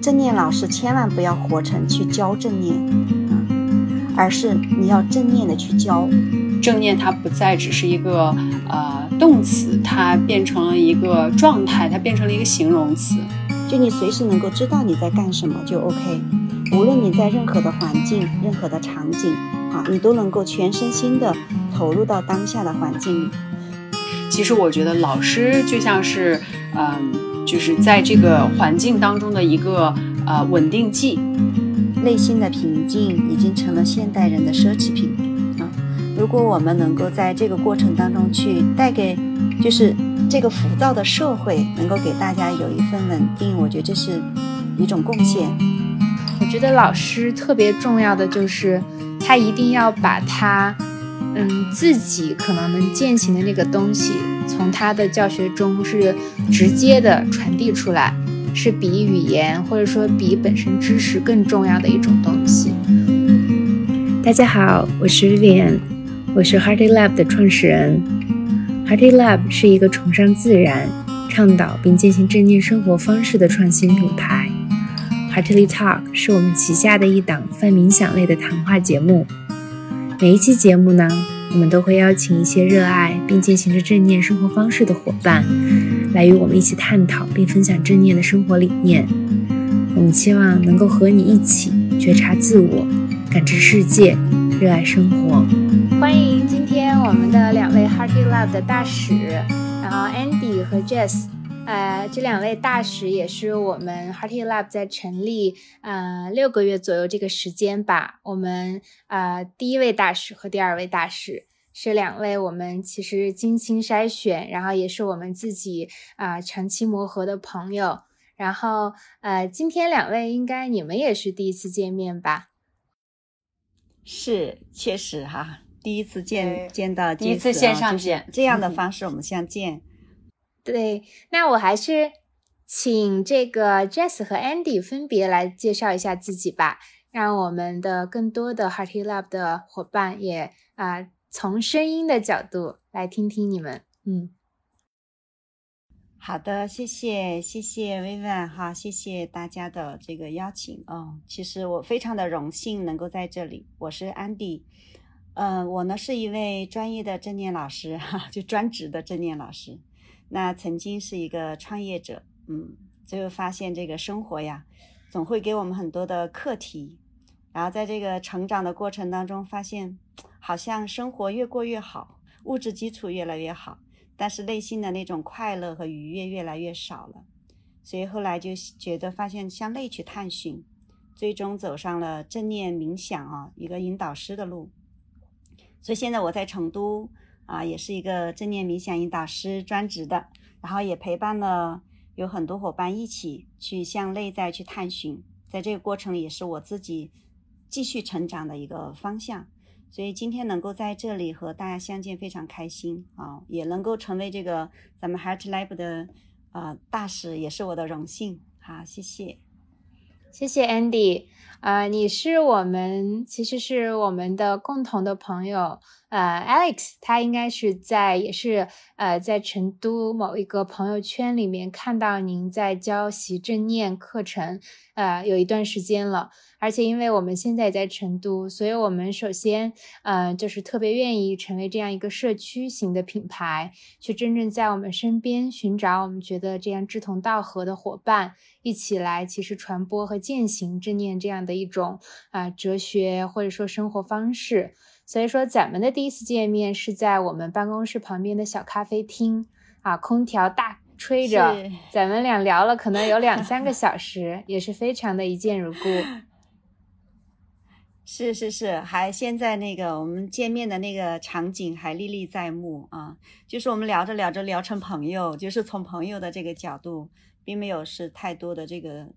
正念老师千万不要活成去教正念，而是你要正念的去教。正念它不再只是一个呃动词，它变成了一个状态，它变成了一个形容词。就你随时能够知道你在干什么就 OK，无论你在任何的环境、任何的场景，啊，你都能够全身心的投入到当下的环境里。其实我觉得老师就像是，嗯，就是在这个环境当中的一个呃稳定剂。内心的平静已经成了现代人的奢侈品啊！如果我们能够在这个过程当中去带给，就是这个浮躁的社会，能够给大家有一份稳定，我觉得这是一种贡献。我觉得老师特别重要的就是，他一定要把他。嗯，自己可能能践行的那个东西，从他的教学中是直接的传递出来，是比语言或者说比本身知识更重要的一种东西。大家好，我是 Vivian，我是 Hearty Lab 的创始人。Hearty Lab 是一个崇尚自然、倡导并践行正念生活方式的创新品牌。Heartily Talk 是我们旗下的一档泛冥想类的谈话节目。每一期节目呢，我们都会邀请一些热爱并践行着正念生活方式的伙伴，来与我们一起探讨并分享正念的生活理念。我们希望能够和你一起觉察自我、感知世界、热爱生活。欢迎今天我们的两位 Hearty Love 的大使，然后 Andy 和 Jess。呃，这两位大使也是我们 Hearty Lab 在成立呃六个月左右这个时间吧。我们呃第一位大使和第二位大使是两位我们其实精心筛选，然后也是我们自己啊长期磨合的朋友。然后呃今天两位应该你们也是第一次见面吧？是，确实哈，第一次见见到第一次线上见这样的方式我们相见。对，那我还是请这个 Jess 和 Andy 分别来介绍一下自己吧，让我们的更多的 Hearty Lab 的伙伴也啊从声音的角度来听听你们。嗯，好的，谢谢谢谢 Vivian 哈，谢谢大家的这个邀请哦。其实我非常的荣幸能够在这里。我是 Andy，嗯，我呢是一位专业的正念老师哈，就专职的正念老师。那曾经是一个创业者，嗯，最后发现这个生活呀，总会给我们很多的课题，然后在这个成长的过程当中，发现好像生活越过越好，物质基础越来越好，但是内心的那种快乐和愉悦越来越少了，所以后来就觉得发现向内去探寻，最终走上了正念冥想啊一个引导师的路，所以现在我在成都。啊，也是一个正念冥想引导师专职的，然后也陪伴了有很多伙伴一起去向内在去探寻，在这个过程里也是我自己继续成长的一个方向。所以今天能够在这里和大家相见，非常开心啊！也能够成为这个咱们 Heart Lab 的呃大使，也是我的荣幸。好，谢谢，谢谢 Andy。啊，你是我们其实是我们的共同的朋友。呃，Alex，他应该是在也是呃在成都某一个朋友圈里面看到您在教习正念课程，呃，有一段时间了。而且因为我们现在也在成都，所以我们首先呃就是特别愿意成为这样一个社区型的品牌，去真正在我们身边寻找我们觉得这样志同道合的伙伴，一起来其实传播和践行正念这样的一种啊哲学或者说生活方式。所以说，咱们的第一次见面是在我们办公室旁边的小咖啡厅啊，空调大吹着，咱们俩聊了可能有两三个小时，也是非常的一见如故。是是是，还现在那个我们见面的那个场景还历历在目啊，就是我们聊着聊着聊成朋友，就是从朋友的这个角度，并没有是太多的这个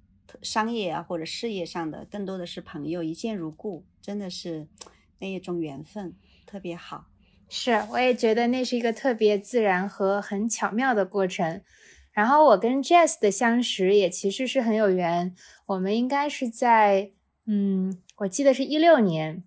商业啊或者事业上的，更多的是朋友一见如故，真的是。那一种缘分特别好，是，我也觉得那是一个特别自然和很巧妙的过程。然后我跟 Jess 的相识也其实是很有缘，我们应该是在，嗯，我记得是一六年，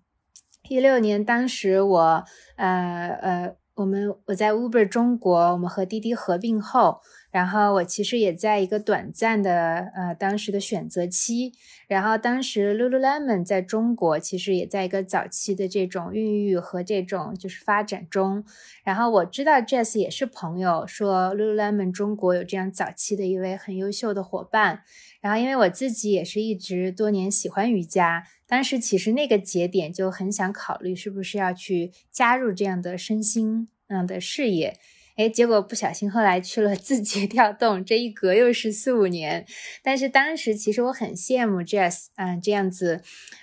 一六年当时我，呃呃，我们我在 Uber 中国，我们和滴滴合并后，然后我其实也在一个短暂的呃当时的选择期，然后当时 Lululemon 在中国其实也在一个早期的这种孕育和这种就是发展中，然后我知道 Jess 也是朋友说 Lululemon 中国有这样早期的一位很优秀的伙伴，然后因为我自己也是一直多年喜欢瑜伽，当时其实那个节点就很想考虑是不是要去加入这样的身心嗯的事业。哎，结果不小心后来去了字节跳动，这一隔又是四五年。但是当时其实我很羡慕 Jess，嗯，这样子，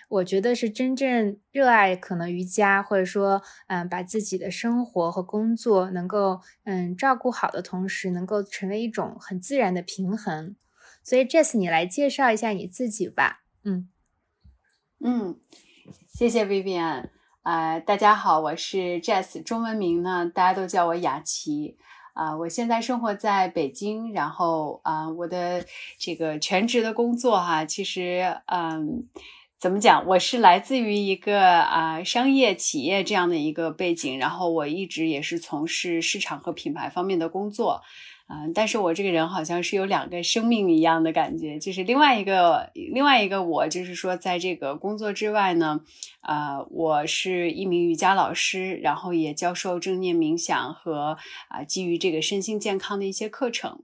我觉得是真正热爱可能瑜伽，或者说，嗯，把自己的生活和工作能够嗯照顾好的同时，能够成为一种很自然的平衡。所以 Jess，你来介绍一下你自己吧。嗯嗯，谢谢 Vivian。啊，大家好，我是 Jess，中文名呢，大家都叫我雅琪。啊，我现在生活在北京，然后啊，我的这个全职的工作哈，其实嗯，怎么讲，我是来自于一个啊商业企业这样的一个背景，然后我一直也是从事市场和品牌方面的工作。嗯，但是我这个人好像是有两个生命一样的感觉，就是另外一个另外一个我，就是说在这个工作之外呢，啊，我是一名瑜伽老师，然后也教授正念冥想和啊基于这个身心健康的一些课程，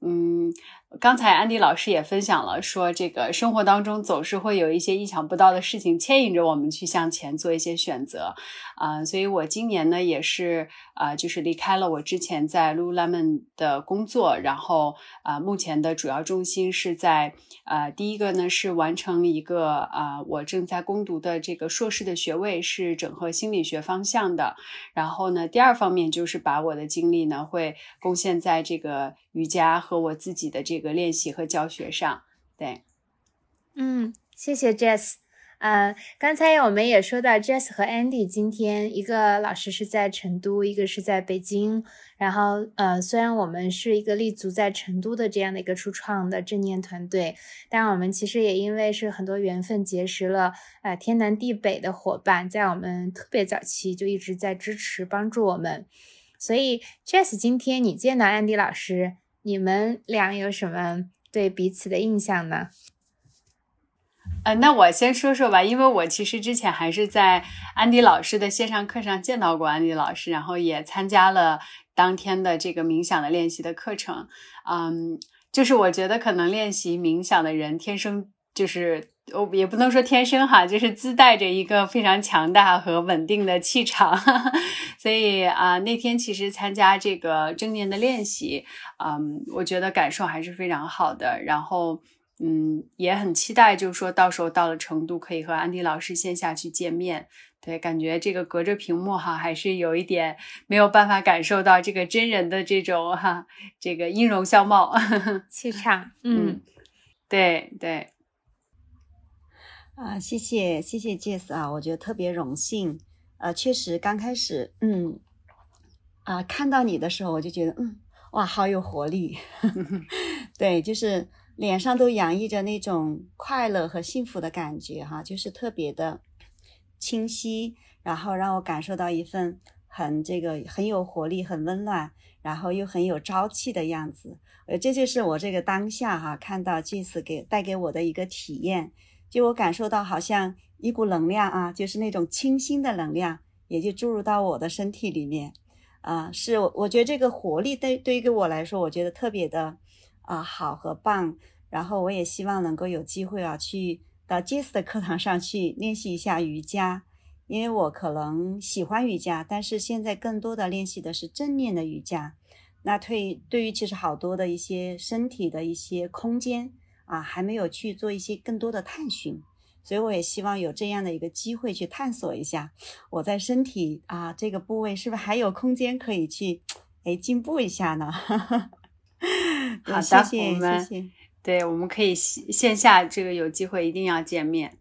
嗯。刚才安迪老师也分享了，说这个生活当中总是会有一些意想不到的事情牵引着我们去向前做一些选择，啊，所以我今年呢也是啊，就是离开了我之前在 Lululemon 的工作，然后啊，目前的主要重心是在啊，第一个呢是完成一个啊，我正在攻读的这个硕士的学位是整合心理学方向的，然后呢，第二方面就是把我的精力呢会贡献在这个瑜伽和我自己的这。这个练习和教学上，对，嗯，谢谢 Jess。呃，刚才我们也说到，Jess 和 Andy 今天一个老师是在成都，一个是在北京。然后，呃，虽然我们是一个立足在成都的这样的一个初创的正念团队，但我们其实也因为是很多缘分结识了，呃，天南地北的伙伴，在我们特别早期就一直在支持帮助我们。所以，Jess，今天你见到 Andy 老师。你们俩有什么对彼此的印象呢？呃，那我先说说吧，因为我其实之前还是在安迪老师的线上课上见到过安迪老师，然后也参加了当天的这个冥想的练习的课程。嗯，就是我觉得可能练习冥想的人天生就是。我也不能说天生哈，就是自带着一个非常强大和稳定的气场，所以啊，那天其实参加这个正念的练习，嗯，我觉得感受还是非常好的。然后，嗯，也很期待，就是说到时候到了成都，可以和安迪老师线下去见面。对，感觉这个隔着屏幕哈，还是有一点没有办法感受到这个真人的这种哈，这个音容笑貌、气场。嗯，对对。啊，谢谢谢谢 Jess 啊，我觉得特别荣幸。呃，确实刚开始，嗯，啊，看到你的时候，我就觉得，嗯，哇，好有活力。对，就是脸上都洋溢着那种快乐和幸福的感觉哈，就是特别的清晰，然后让我感受到一份很这个很有活力、很温暖，然后又很有朝气的样子。呃，这就是我这个当下哈看到 Jess 给带给我的一个体验。就我感受到好像一股能量啊，就是那种清新的能量，也就注入到我的身体里面，啊，是我我觉得这个活力对对于我来说，我觉得特别的啊好和棒。然后我也希望能够有机会啊，去到 Jess 的课堂上去练习一下瑜伽，因为我可能喜欢瑜伽，但是现在更多的练习的是正念的瑜伽。那对对于其实好多的一些身体的一些空间。啊，还没有去做一些更多的探寻，所以我也希望有这样的一个机会去探索一下，我在身体啊这个部位是不是还有空间可以去哎进步一下呢？好的，谢谢，谢谢对，我们可以线下这个有机会一定要见面。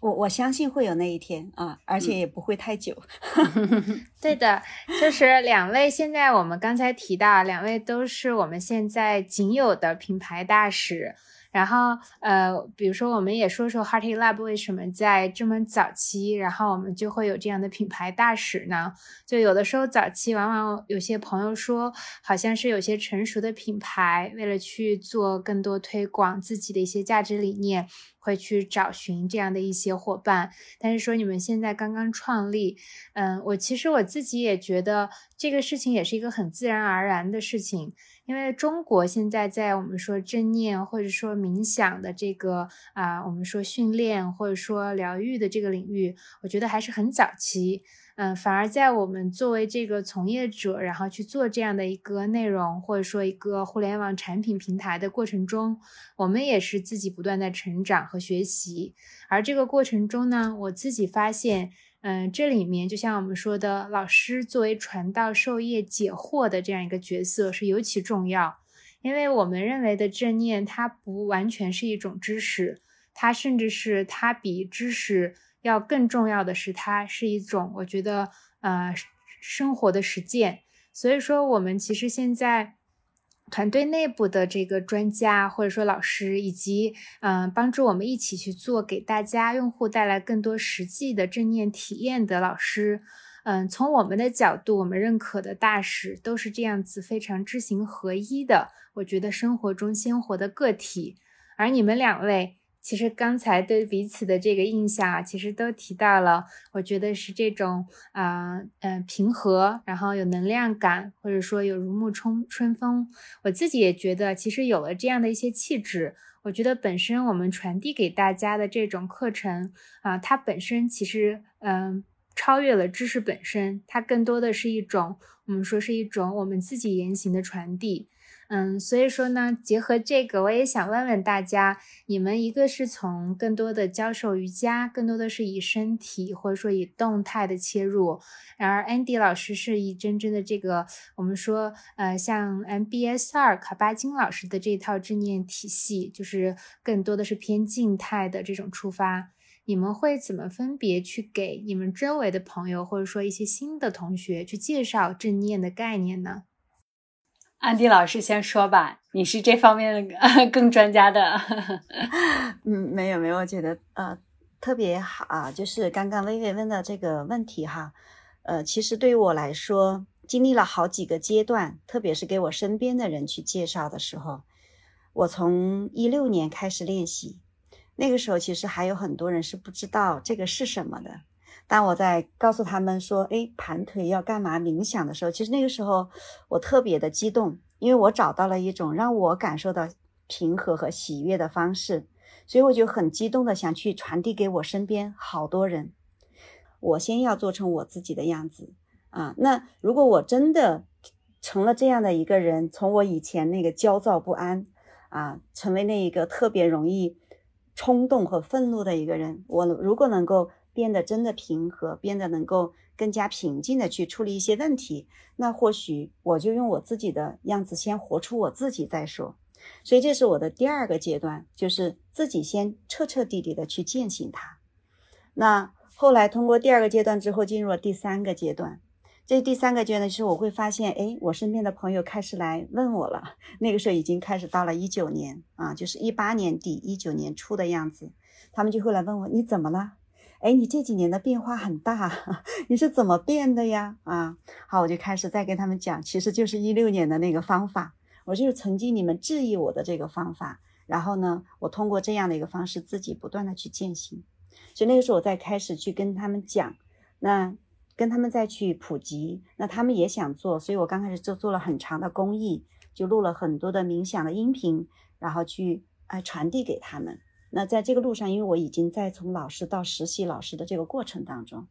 我我相信会有那一天啊，而且也不会太久。对的，就是两位，现在我们刚才提到两位都是我们现在仅有的品牌大使，然后，呃，比如说，我们也说说 Hearty Lab 为什么在这么早期，然后我们就会有这样的品牌大使呢？就有的时候早期，往往有些朋友说，好像是有些成熟的品牌，为了去做更多推广自己的一些价值理念，会去找寻这样的一些伙伴。但是说你们现在刚刚创立，嗯，我其实我自己也觉得这个事情也是一个很自然而然的事情。因为中国现在在我们说正念或者说冥想的这个啊，我们说训练或者说疗愈的这个领域，我觉得还是很早期。嗯，反而在我们作为这个从业者，然后去做这样的一个内容或者说一个互联网产品平台的过程中，我们也是自己不断在成长和学习。而这个过程中呢，我自己发现。嗯，这里面就像我们说的，老师作为传道授业解惑的这样一个角色是尤其重要，因为我们认为的正念，它不完全是一种知识，它甚至是它比知识要更重要的是，它是一种我觉得呃生活的实践。所以说，我们其实现在。团队内部的这个专家或者说老师，以及嗯帮助我们一起去做，给大家用户带来更多实际的正念体验的老师，嗯，从我们的角度，我们认可的大使都是这样子非常知行合一的，我觉得生活中鲜活的个体，而你们两位。其实刚才对彼此的这个印象啊，其实都提到了。我觉得是这种啊，嗯，平和，然后有能量感，或者说有如沐春春风。我自己也觉得，其实有了这样的一些气质，我觉得本身我们传递给大家的这种课程啊，它本身其实嗯，超越了知识本身，它更多的是一种我们说是一种我们自己言行的传递。嗯，所以说呢，结合这个，我也想问问大家，你们一个是从更多的教授瑜伽，更多的是以身体或者说以动态的切入，然而 Andy 老师是以真正的这个我们说，呃，像 MBSR 卡巴金老师的这套正念体系，就是更多的是偏静态的这种出发。你们会怎么分别去给你们周围的朋友，或者说一些新的同学去介绍正念的概念呢？安迪老师先说吧，你是这方面 更专家的。嗯，没有没有，我觉得呃特别好啊，就是刚刚薇薇问的这个问题哈，呃，其实对于我来说，经历了好几个阶段，特别是给我身边的人去介绍的时候，我从一六年开始练习，那个时候其实还有很多人是不知道这个是什么的。当我在告诉他们说：“哎，盘腿要干嘛？冥想的时候，其实那个时候我特别的激动，因为我找到了一种让我感受到平和和喜悦的方式，所以我就很激动的想去传递给我身边好多人。我先要做成我自己的样子啊！那如果我真的成了这样的一个人，从我以前那个焦躁不安啊，成为那一个特别容易冲动和愤怒的一个人，我如果能够。”变得真的平和，变得能够更加平静的去处理一些问题，那或许我就用我自己的样子先活出我自己再说。所以这是我的第二个阶段，就是自己先彻彻底底的去践行它。那后来通过第二个阶段之后，进入了第三个阶段。这第三个阶段就是我会发现，哎，我身边的朋友开始来问我了。那个时候已经开始到了一九年啊，就是一八年底、一九年初的样子，他们就会来问我，你怎么了？哎，你这几年的变化很大，你是怎么变的呀？啊，好，我就开始再跟他们讲，其实就是一六年的那个方法，我就是曾经你们质疑我的这个方法，然后呢，我通过这样的一个方式，自己不断的去践行，所以那个时候我再开始去跟他们讲，那跟他们再去普及，那他们也想做，所以我刚开始就做了很长的公益，就录了很多的冥想的音频，然后去哎传递给他们。那在这个路上，因为我已经在从老师到实习老师的这个过程当中，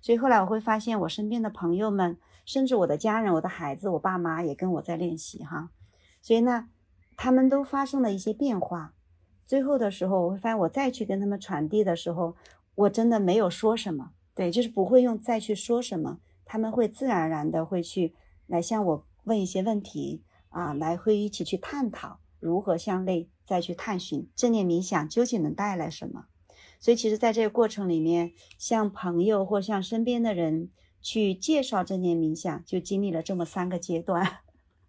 所以后来我会发现，我身边的朋友们，甚至我的家人、我的孩子、我爸妈也跟我在练习哈。所以呢，他们都发生了一些变化。最后的时候，我会发现，我再去跟他们传递的时候，我真的没有说什么，对，就是不会用再去说什么，他们会自然而然的会去来向我问一些问题啊，来会一起去探讨如何向内。再去探寻正念冥想究竟能带来什么，所以其实，在这个过程里面，向朋友或向身边的人去介绍正念冥想，就经历了这么三个阶段。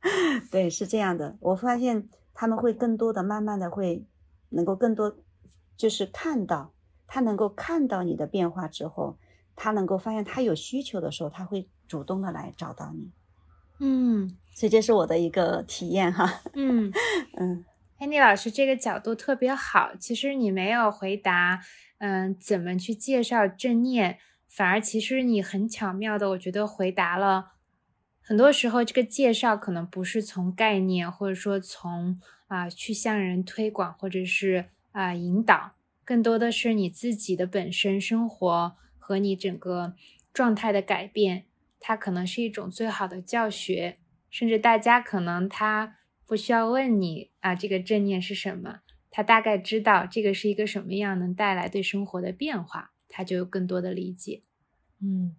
对，是这样的。我发现他们会更多的、慢慢的会能够更多，就是看到他能够看到你的变化之后，他能够发现他有需求的时候，他会主动的来找到你。嗯所以这是我的一个体验哈。嗯。嗯安妮老师这个角度特别好，其实你没有回答，嗯，怎么去介绍正念，反而其实你很巧妙的，我觉得回答了。很多时候，这个介绍可能不是从概念，或者说从啊、去向人推广，或者是啊、引导，更多的是你自己的本身生活和你整个状态的改变，它可能是一种最好的教学，甚至大家可能他不需要问你啊，这个正念是什么，他大概知道这个是一个什么样能带来对生活的变化，他就有更多的理解。嗯，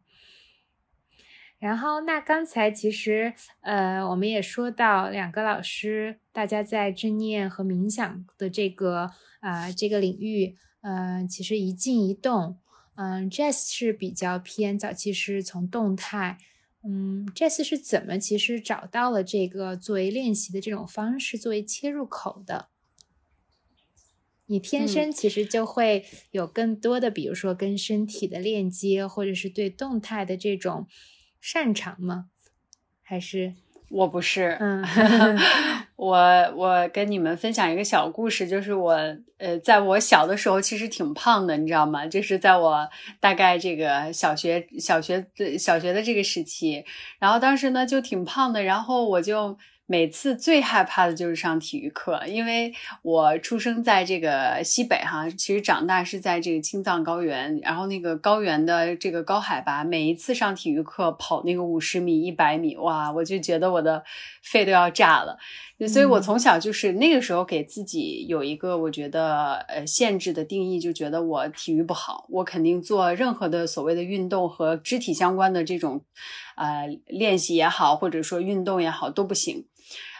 然后那刚才其实呃，我们也说到两个老师，大家在正念和冥想的这个啊、这个领域，嗯、其实一静一动。嗯，Jazz 是比较偏早期是从动态，嗯，Jazz 是怎么其实找到了这个作为练习的这种方式作为切入口的？你天嗯生其实就会有更多的，比如说跟身体的链接，或者是对动态的这种擅长吗？还是我不是，嗯 我我跟你们分享一个小故事，就是我呃，在我小的时候其实挺胖的，你知道吗？就是在我大概这个小学小学的小学的这个时期，然后当时呢就挺胖的，然后我就。每次最害怕的就是上体育课，因为我出生在这个西北哈，其实长大是在这个青藏高原，然后那个高原的这个高海拔，每一次上体育课跑那个五十米、一百米，哇，我就觉得我的肺都要炸了。所以我从小就是那个时候给自己有一个我觉得呃限制的定义，就觉得我体育不好，我肯定做任何的所谓的运动和肢体相关的这种呃练习也好，或者说运动也好都不行。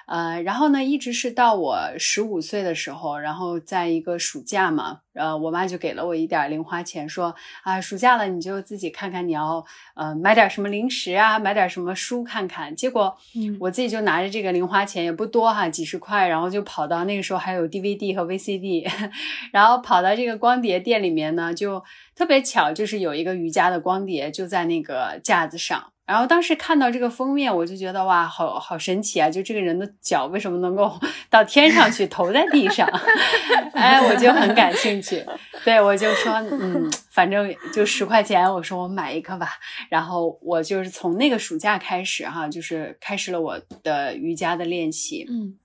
呃，然后呢，一直是到我十五岁的时候，然后在一个暑假嘛，呃，我妈就给了我一点零花钱，说啊，暑假了你就自己看看你要呃买点什么零食啊，买点什么书看看。结果嗯我自己就拿着这个零花钱也不多哈，几十块，然后就跑到那个时候还有 DVD 和 VCD，然后跑到这个光碟店里面呢，就特别巧，就是有一个瑜伽的光碟就在那个架子上。然后当时看到这个封面，我就觉得哇，好好神奇啊！就这个人的脚为什么能够 到天上去，投在地上？哎，我就很感兴趣。对我就说，嗯，反正就十块钱，我说我买一个吧。然后我就是从那个暑假开始哈，就是开始了我的瑜伽的练习。嗯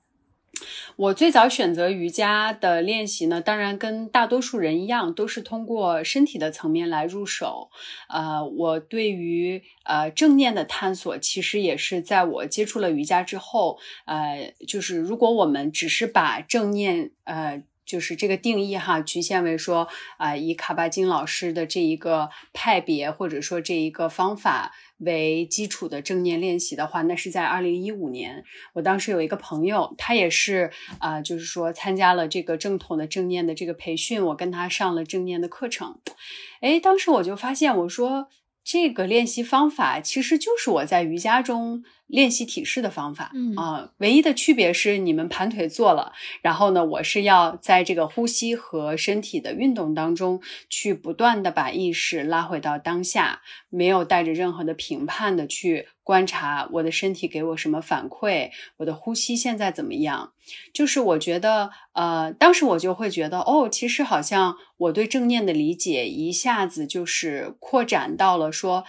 我最早选择瑜伽的练习呢，当然跟大多数人一样，都是通过身体的层面来入手。呃，我对于呃正念的探索，其实也是在我接触了瑜伽之后，呃，就是如果我们只是把正念，呃。就是这个定义哈，局限为说啊、以卡巴金老师的这一个派别或者说这一个方法为基础的正念练习的话，那是在二零一五年。我当时有一个朋友，他也是啊、就是说参加了这个正统的正念的这个培训，我跟他上了正念的课程。哎，当时我就发现，我说这个练习方法其实就是我在瑜伽中练习体式的方法，嗯。啊、唯一的区别是你们盘腿坐了，然后呢，我是要在这个呼吸和身体的运动当中去不断的把意识拉回到当下，没有带着任何的评判的去观察我的身体给我什么反馈，我的呼吸现在怎么样。就是我觉得，呃，当时我就会觉得，哦，其实好像我对正念的理解一下子就是扩展到了说，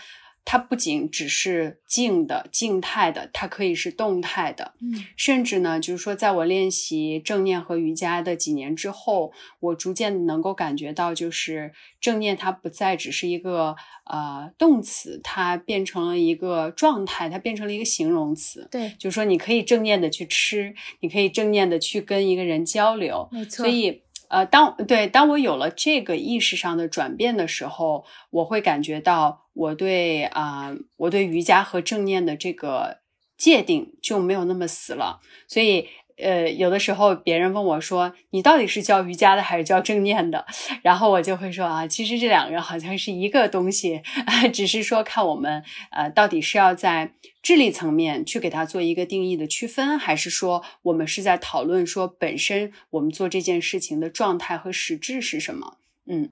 它不仅只是静的、静态的，它可以是动态的。嗯甚至呢，就是说，在我练习正念和瑜伽的几年之后，我逐渐能够感觉到，就是正念它不再只是一个呃动词，它变成了一个状态，它变成了一个形容词。对，就是说，你可以正念的去吃，你可以正念的去跟一个人交流。没错。所以，呃，当对当我有了这个意识上的转变的时候，我会感觉到我对啊、我对瑜伽和正念的这个界定就没有那么死了。所以，呃，有的时候别人问我说：“你到底是教瑜伽的还是教正念的？” 然后我就会说：“啊，其实这两个好像是一个东西，只是说看我们呃到底是要在智力层面去给它做一个定义的区分，还是说我们是在讨论说本身我们做这件事情的状态和实质是什么？”嗯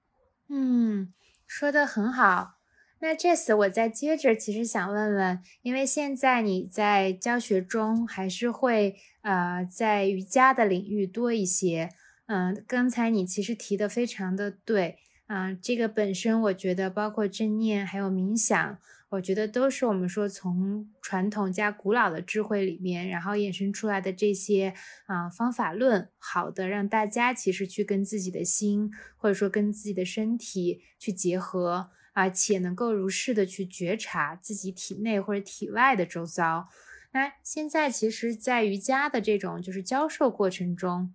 嗯，说的很好。那这次我再接着，其实想问问，因为现在你在教学中还是会呃在瑜伽的领域多一些，嗯，刚才你其实提的非常的对，啊，这个本身我觉得包括正念还有冥想，我觉得都是我们说从传统加古老的智慧里面，然后衍生出来的这些啊方法论，好的让大家其实去跟自己的心或者说跟自己的身体去结合。而且能够如是的去觉察自己体内或者体外的周遭。那现在其实，在瑜伽的这种就是教授过程中，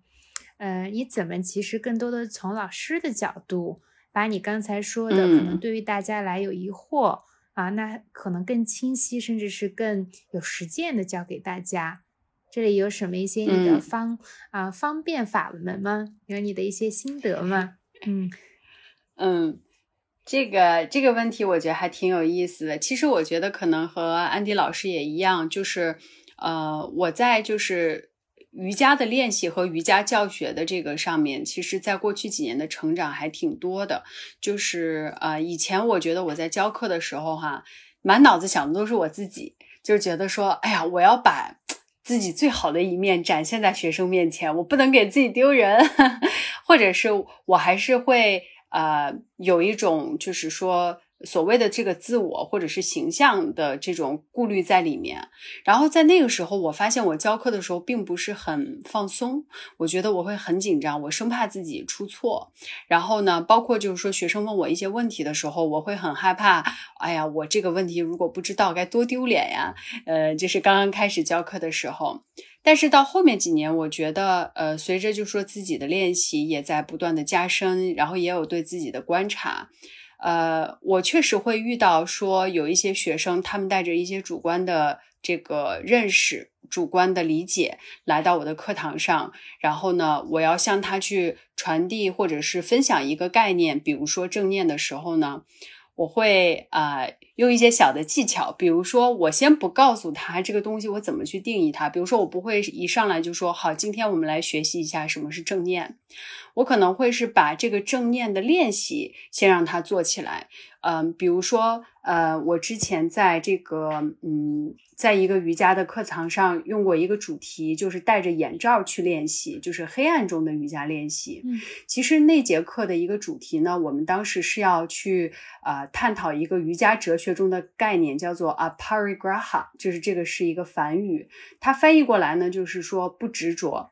呃，你怎么其实更多的从老师的角度，把你刚才说的可能对于大家来有疑惑啊，那可能更清晰，甚至是更有实践的教给大家。这里有什么一些你的方啊方便法门吗？有你的一些心得吗？嗯嗯。这个这个问题我觉得还挺有意思的。其实我觉得可能和安迪老师也一样，就是呃，我在就是瑜伽的练习和瑜伽教学的这个上面，其实在过去几年的成长还挺多的。就是呃，以前我觉得我在教课的时候哈，满脑子想的都是我自己，就觉得说，哎呀，我要把自己最好的一面展现在学生面前，我不能给自己丢人，或者是我还是会。呃，有一种就是说所谓的这个自我或者是形象的这种顾虑在里面。然后在那个时候，我发现我教课的时候并不是很放松，我觉得我会很紧张，我生怕自己出错。然后呢，包括就是说学生问我一些问题的时候，我会很害怕。哎呀，我这个问题如果不知道，该多丢脸呀！呃，就是刚刚开始教课的时候。但是到后面几年，我觉得，呃，随着就说自己的练习也在不断的加深，然后也有对自己的观察，呃，我确实会遇到说有一些学生，他们带着一些主观的这个认识、主观的理解来到我的课堂上，然后呢，我要向他去传递或者是分享一个概念，比如说正念的时候呢。我会啊用一些小的技巧，比如说我先不告诉他这个东西我怎么去定义它，比如说我不会一上来就说好，今天我们来学习一下什么是正念，我可能会是把这个正念的练习先让他做起来，嗯，比如说呃我之前在这个嗯。在一个瑜伽的课堂上用过一个主题，就是戴着眼罩去练习，就是黑暗中的瑜伽练习。嗯，其实那节课的一个主题呢，我们当时是要去呃探讨一个瑜伽哲学中的概念，叫做 aparigraha，就是这个是一个梵语，它翻译过来呢就是说不执着。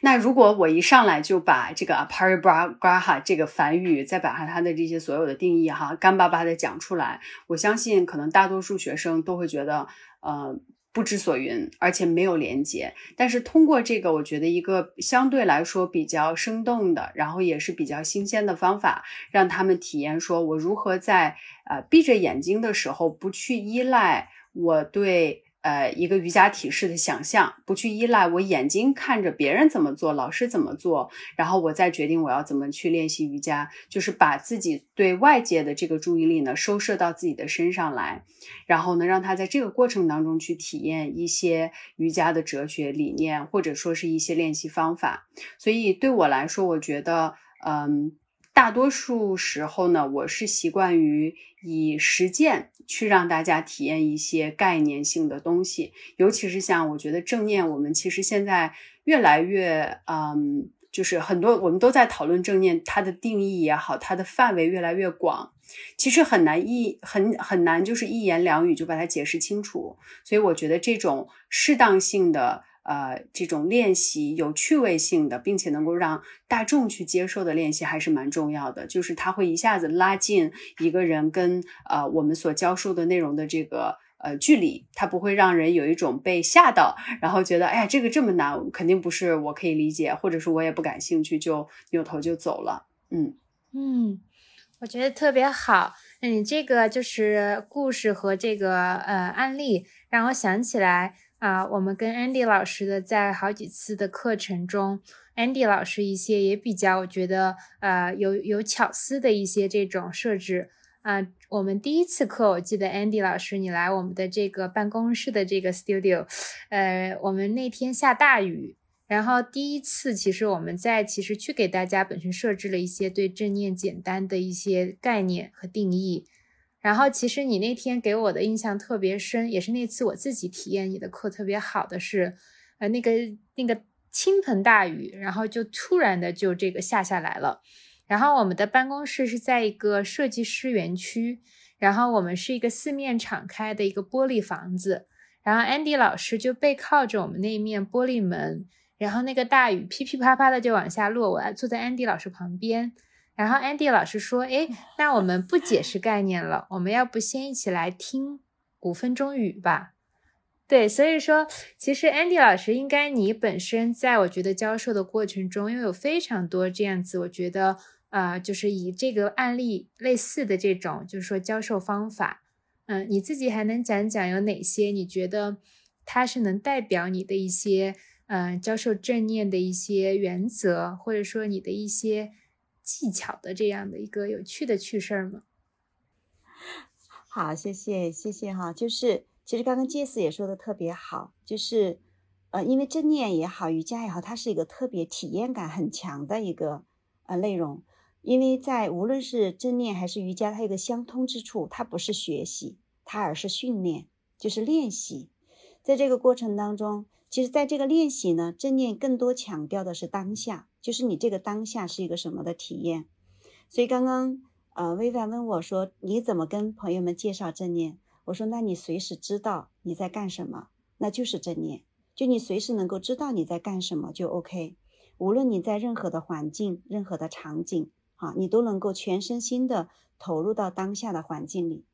那如果我一上来就把这个 aparibraha 这个梵语，再把它的这些所有的定义哈干巴巴的讲出来，我相信可能大多数学生都会觉得呃不知所云，而且没有连接。但是通过这个，我觉得一个相对来说比较生动的，然后也是比较新鲜的方法，让他们体验说我如何在呃闭着眼睛的时候不去依赖我对。呃，一个瑜伽体式的想象，不去依赖我眼睛看着别人怎么做，老师怎么做，然后我再决定我要怎么去练习瑜伽，就是把自己对外界的这个注意力呢收摄到自己的身上来，然后呢，让他在这个过程当中去体验一些瑜伽的哲学理念，或者说是一些练习方法。所以对我来说，我觉得，嗯。大多数时候呢，我是习惯于以实践去让大家体验一些概念性的东西，尤其是像我觉得正念，我们其实现在越来越，嗯，就是很多我们都在讨论正念，它的定义也好，它的范围越来越广，其实很难一很很难就是一言两语就把它解释清楚，所以我觉得这种适当性的。呃，这种练习有趣味性的，并且能够让大众去接受的练习还是蛮重要的。就是它会一下子拉近一个人跟呃我们所教授的内容的这个呃距离，它不会让人有一种被吓到，然后觉得哎呀这个这么难，肯定不是我可以理解，或者是我也不感兴趣，就扭头就走了。嗯嗯，我觉得特别好。嗯，这个就是故事和这个呃案例，让我想起来。啊，我们跟 Andy 老师的在好几次的课程中，Andy 老师一些也比较，我觉得呃有有巧思的一些这种设置啊。我们第一次课，我记得 Andy 老师你来我们的这个办公室的这个 studio，呃，我们那天下大雨，然后第一次其实我们在其实去给大家本身设置了一些对正念简单的一些概念和定义。然后，其实你那天给我的印象特别深，也是那次我自己体验你的课特别好的是，呃，那个那个倾盆大雨，然后就突然的就这个下下来了。然后我们的办公室是在一个设计师园区，然后我们是一个四面敞开的一个玻璃房子，然后 Andy 老师就背靠着我们那一面玻璃门，然后那个大雨噼噼啪啪的就往下落，我坐在 Andy 老师旁边。然后 Andy 老师说：“哎，那我们不解释概念了，我们要不先一起来听五分钟语吧？对，所以说，其实 Andy 老师应该你本身在我觉得教授的过程中，因为有非常多这样子，我觉得呃，就是以这个案例类似的这种，就是说教授方法，嗯，你自己还能讲讲有哪些？你觉得它是能代表你的一些嗯教授正念的一些原则，或者说你的一些。”技巧的这样的一个有趣的趣事儿吗？好，谢谢，谢谢哈。就是其实刚刚杰斯也说的特别好，就是呃，因为正念也好，瑜伽也好，它是一个特别体验感很强的一个呃内容。因为在无论是正念还是瑜伽，它有个相通之处，它不是学习，它而是训练，就是练习。在这个过程当中，其实在这个练习呢，正念更多强调的是当下。就是你这个当下是一个什么的体验，所以刚刚呃，薇薇问我说你怎么跟朋友们介绍正念？我说那你随时知道你在干什么，那就是正念。就你随时能够知道你在干什么就 OK。无论你在任何的环境、任何的场景啊，你都能够全身心的投入到当下的环境里。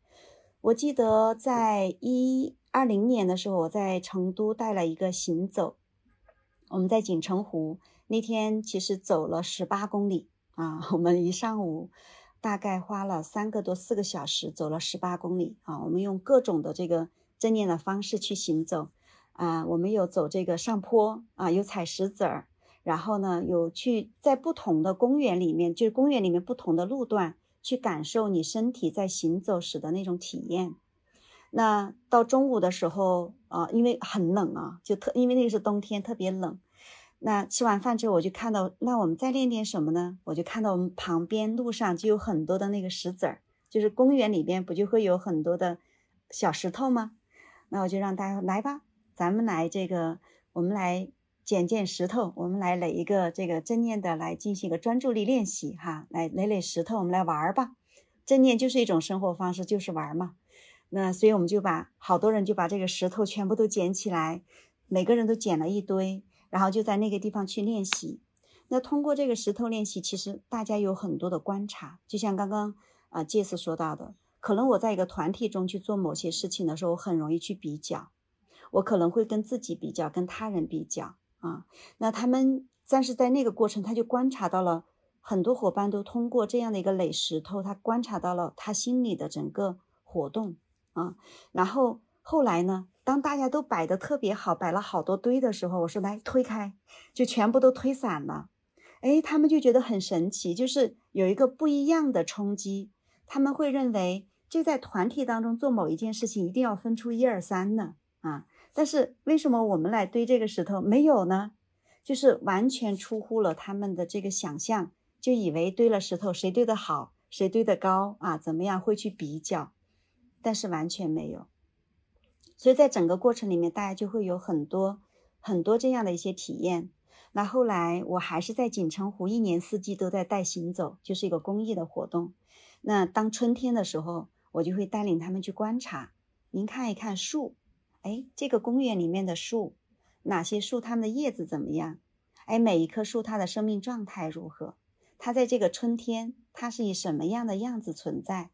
我记得在一二零年的时候，我在成都带了一个行走，我们在锦城湖。那天其实走了十八公里啊，我们一上午大概花了三个多四个小时，走了十八公里啊。我们用各种的这个正念的方式去行走啊，我们有走这个上坡啊，有踩石子儿，然后呢有去在不同的公园里面，就是公园里面不同的路段去感受你身体在行走时的那种体验。那到中午的时候啊，因为很冷啊，就特因为那个是冬天，特别冷。那吃完饭之后，我就看到，那我们再练点什么呢？我就看到我们旁边路上就有很多的那个石子儿，就是公园里边不就会有很多的小石头吗？那我就让大家来吧，咱们来这个，我们来捡捡石头，我们来垒一个这个正念的来进行一个专注力练习哈，来垒垒石头，我们来玩儿吧。正念就是一种生活方式，就是玩嘛。那所以我们就把好多人就把这个石头全部都捡起来，每个人都捡了一堆。然后就在那个地方去练习。那通过这个石头练习，其实大家有很多的观察。就像刚刚啊杰斯说到的，可能我在一个团体中去做某些事情的时候，我很容易去比较。我可能会跟自己比较，跟他人比较啊。那他们，但是在那个过程，他就观察到了很多伙伴都通过这样的一个垒石头，他观察到了他心里的整个活动啊。然后后来呢？当大家都摆的特别好，摆了好多堆的时候，我说来推开，就全部都推散了。哎，他们就觉得很神奇，就是有一个不一样的冲击。他们会认为，这在团体当中做某一件事情，一定要分出一二三呢啊。但是为什么我们来堆这个石头没有呢？就是完全出乎了他们的这个想象，就以为堆了石头，谁堆得好，谁堆得高啊？怎么样会去比较？但是完全没有。所以在整个过程里面，大家就会有很多很多这样的一些体验。那后来我还是在锦城湖，一年四季都在带行走，就是一个公益的活动。那当春天的时候，我就会带领他们去观察。您看一看树，哎，这个公园里面的树，哪些树它们的叶子怎么样？哎，每一棵树它的生命状态如何？它在这个春天，它是以什么样的样子存在？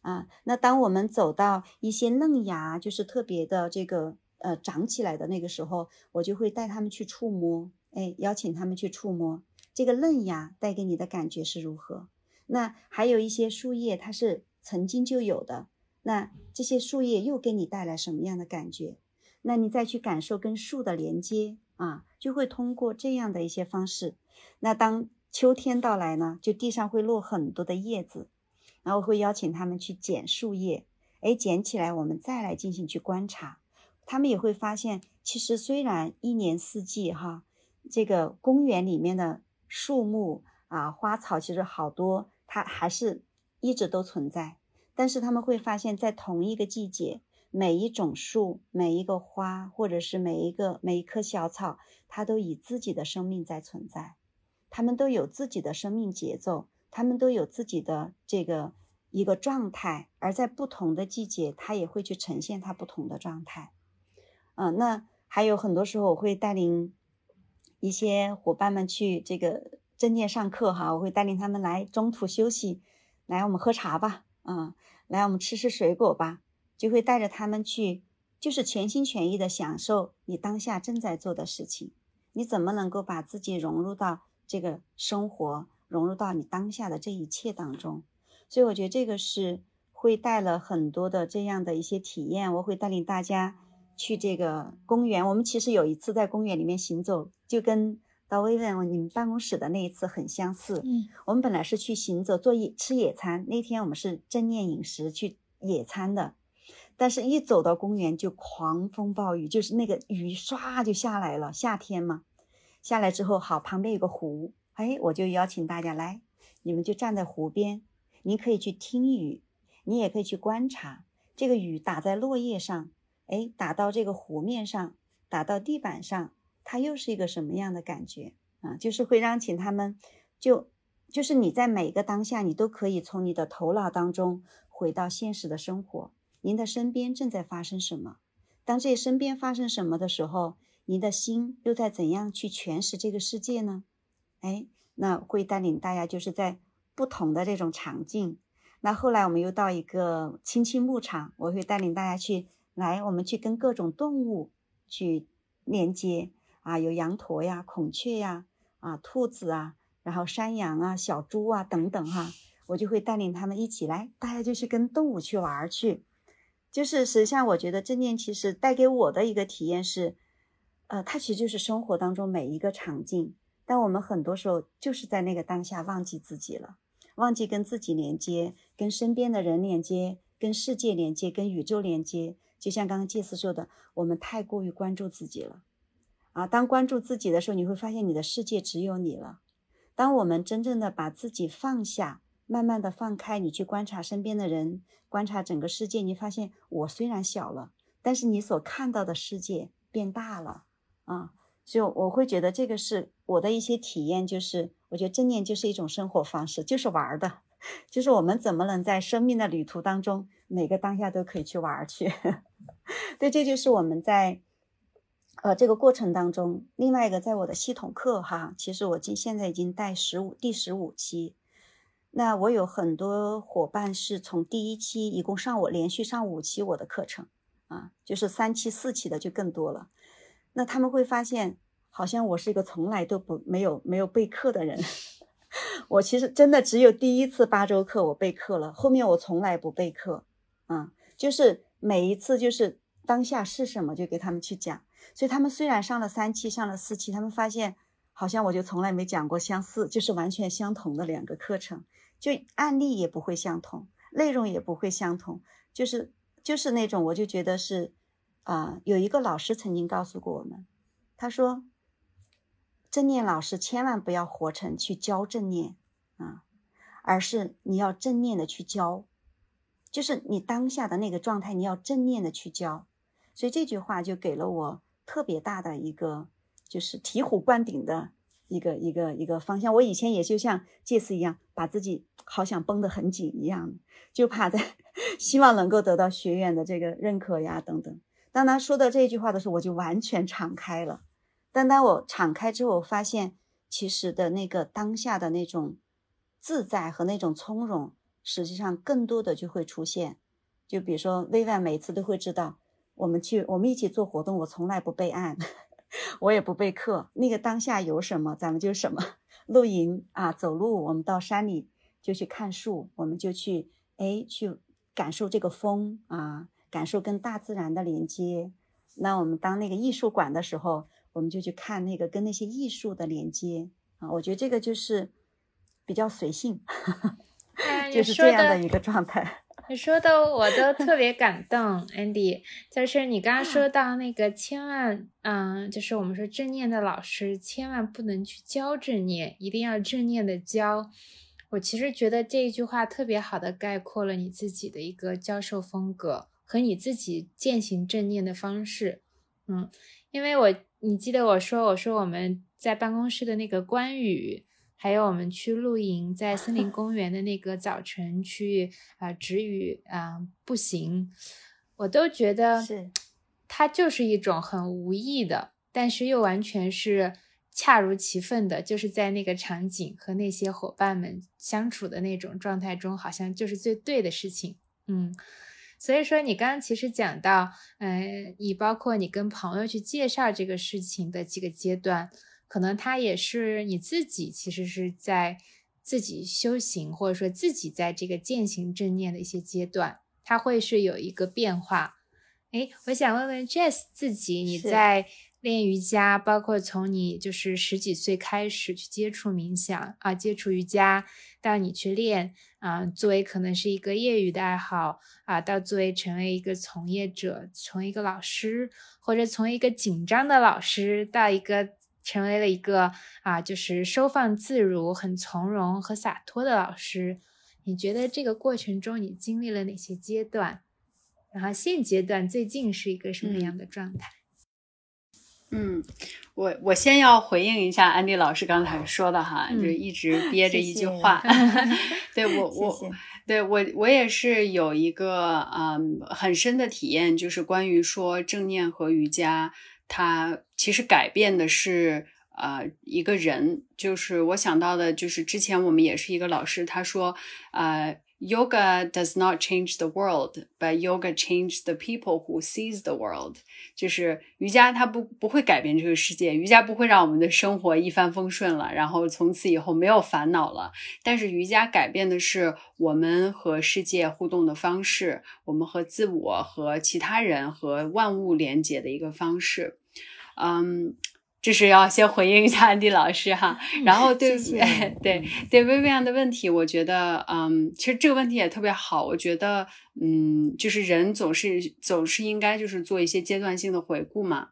啊，那当我们走到一些嫩芽，就是特别的这个呃长起来的那个时候，我就会带他们去触摸，哎，邀请他们去触摸这个嫩芽带给你的感觉是如何？那还有一些树叶，它是曾经就有的，那这些树叶又给你带来什么样的感觉？那你再去感受跟树的连接啊，就会通过这样的一些方式。那当秋天到来呢，就地上会落很多的叶子，然后会邀请他们去捡树叶，哎，捡起来我们再来进行去观察，他们也会发现，其实虽然一年四季哈，这个公园里面的树木啊花草其实好多，它还是一直都存在，但是他们会发现，在同一个季节，每一种树、每一个花，或者是每一个每一棵小草，它都以自己的生命在存在。它们都有自己的生命节奏，他们都有自己的这个一个状态，而在不同的季节，它也会去呈现它不同的状态。嗯，那还有很多时候，我会带领一些伙伴们去这个正念上课哈，我会带领他们来中途休息，来我们喝茶吧，嗯，来我们吃吃水果吧，就会带着他们去，就是全心全意的享受你当下正在做的事情。你怎么能够把自己融入到？这个生活融入到你当下的这一切当中，所以我觉得这个是会带了很多的这样的一些体验。我会带领大家去这个公园。我们其实有一次在公园里面行走，就跟到薇问你们办公室的那一次很相似。嗯，我们本来是去行走做野吃野餐，那天我们是正念饮食去野餐的，但是一走到公园就狂风暴雨，就是那个雨唰就下来了，夏天嘛。下来之后，好，旁边有个湖，哎，我就邀请大家来，你们就站在湖边，你可以去听雨，你也可以去观察这个雨打在落叶上，哎，打到这个湖面上，打到地板上，它又是一个什么样的感觉啊？就是会让请他们，就就是你在每个当下，你都可以从你的头脑当中回到现实的生活，您的身边正在发生什么？当这身边发生什么的时候？你的心又在怎样去诠释这个世界呢？哎，那会带领大家就是在不同的这种场景。那后来我们又到一个青青牧场，我会带领大家去来，我们去跟各种动物去连接啊，有羊驼呀、孔雀呀、啊兔子啊，然后山羊啊、小猪啊等等哈，我就会带领他们一起来，大家就去跟动物去玩去。就是实际上，我觉得正念其实带给我的一个体验是。呃，它其实就是生活当中每一个场景，但我们很多时候就是在那个当下忘记自己了，忘记跟自己连接，跟身边的人连接，跟世界连接，跟宇宙连接。就像刚刚介斯说的，我们太过于关注自己了，啊，当关注自己的时候，你会发现你的世界只有你了。当我们真正的把自己放下，慢慢的放开，你去观察身边的人，观察整个世界，你发现我虽然小了，但是你所看到的世界变大了。啊，所以我会觉得这个是我的一些体验，就是我觉得正念就是一种生活方式，就是玩的，就是我们怎么能在生命的旅途当中，每个当下都可以去玩去。对，这就是我们在呃这个过程当中，另外一个在我的系统课哈，其实我今现在已经带十五第十五期，那我有很多伙伴是从第一期一共上我连续上五期我的课程啊，就是三期四期的就更多了。那他们会发现，好像我是一个从来都不没有没有备课的人。我其实真的只有第一次八周课我备课了，后面我从来不备课。嗯，就是每一次就是当下是什么就给他们去讲。所以他们虽然上了三期，上了四期，他们发现好像我就从来没讲过相似，就是完全相同的两个课程，就案例也不会相同，内容也不会相同，就是就是那种我就觉得是。啊，有一个老师曾经告诉过我们，他说：“正念老师千万不要活成去教正念啊，而是你要正念的去教，就是你当下的那个状态，你要正念的去教。”所以这句话就给了我特别大的一个，就是醍醐灌顶的一个一个一个方向。我以前也就像这次一样，把自己好想绷得很紧一样，就怕在 希望能够得到学院的这个认可呀等等。当他说到这句话的时候，我就完全敞开了。但当我敞开之后，我发现其实的那个当下的那种自在和那种从容，实际上更多的就会出现。就比如说，薇薇每次都会知道，我们去我们一起做活动，我从来不备案，我也不备课。那个当下有什么，咱们就什么。露营啊，走路，我们到山里就去看树，我们就去哎去感受这个风啊。感受跟大自然的连接那我们当那个艺术馆的时候，我们就去看那个跟那些艺术的连接啊。我觉得这个就是比较随性，就是这样的一个状态。你说的我都特别感动，Andy。就是你刚刚说到那个，千万，嗯，就是我们说正念的老师，千万不能去教正念，一定要正念的教。我其实觉得这一句话特别好的概括了你自己的一个教授风格和你自己践行正念的方式。嗯，因为我你记得我说，我说我们在办公室的那个关羽。还有我们去露营，在森林公园的那个早晨去啊，止雨啊，步行，我都觉得是，它就是一种很无意的，但是又完全是恰如其分的，就是在那个场景和那些伙伴们相处的那种状态中，好像就是最对的事情。嗯，所以说你刚刚其实讲到，嗯，你包括你跟朋友去介绍这个事情的几个阶段。可能他也是你自己，其实是在自己修行，或者说自己在这个践行正念的一些阶段，他会是有一个变化。哎，我想问问 Jess 自己，你在练瑜伽，包括从你就是十几岁开始去接触冥想啊，接触瑜伽，到你去练啊，作为可能是一个业余的爱好啊，到作为成为一个从业者，从一个老师，或者从一个紧张的老师到一个。成为了一个啊，就是收放自如、很从容和洒脱的老师。你觉得这个过程中你经历了哪些阶段？然后现阶段最近是一个什么样的状态？嗯，我我先要回应一下安迪老师刚才说的哈，就一直憋着一句话。对我我对我我也是有一个嗯很深的体验，就是关于说正念和瑜伽。它其实改变的是，呃，一个人，就是我想到的，就是之前我们也是一个老师，他说，呃，yoga does not change the world，but yoga change the people who sees the world。就是瑜伽它不不会改变这个世界，瑜伽不会让我们的生活一帆风顺了，然后从此以后没有烦恼了。但是瑜伽改变的是我们和世界互动的方式，我们和自我、和其他人、和万物连接的一个方式。嗯，这是要先回应一下安迪老师哈，然后对 对对薇薇安的问题，我觉得嗯，其实这个问题也特别好，我觉得嗯，就是人总是总是应该就是做一些阶段性的回顾嘛。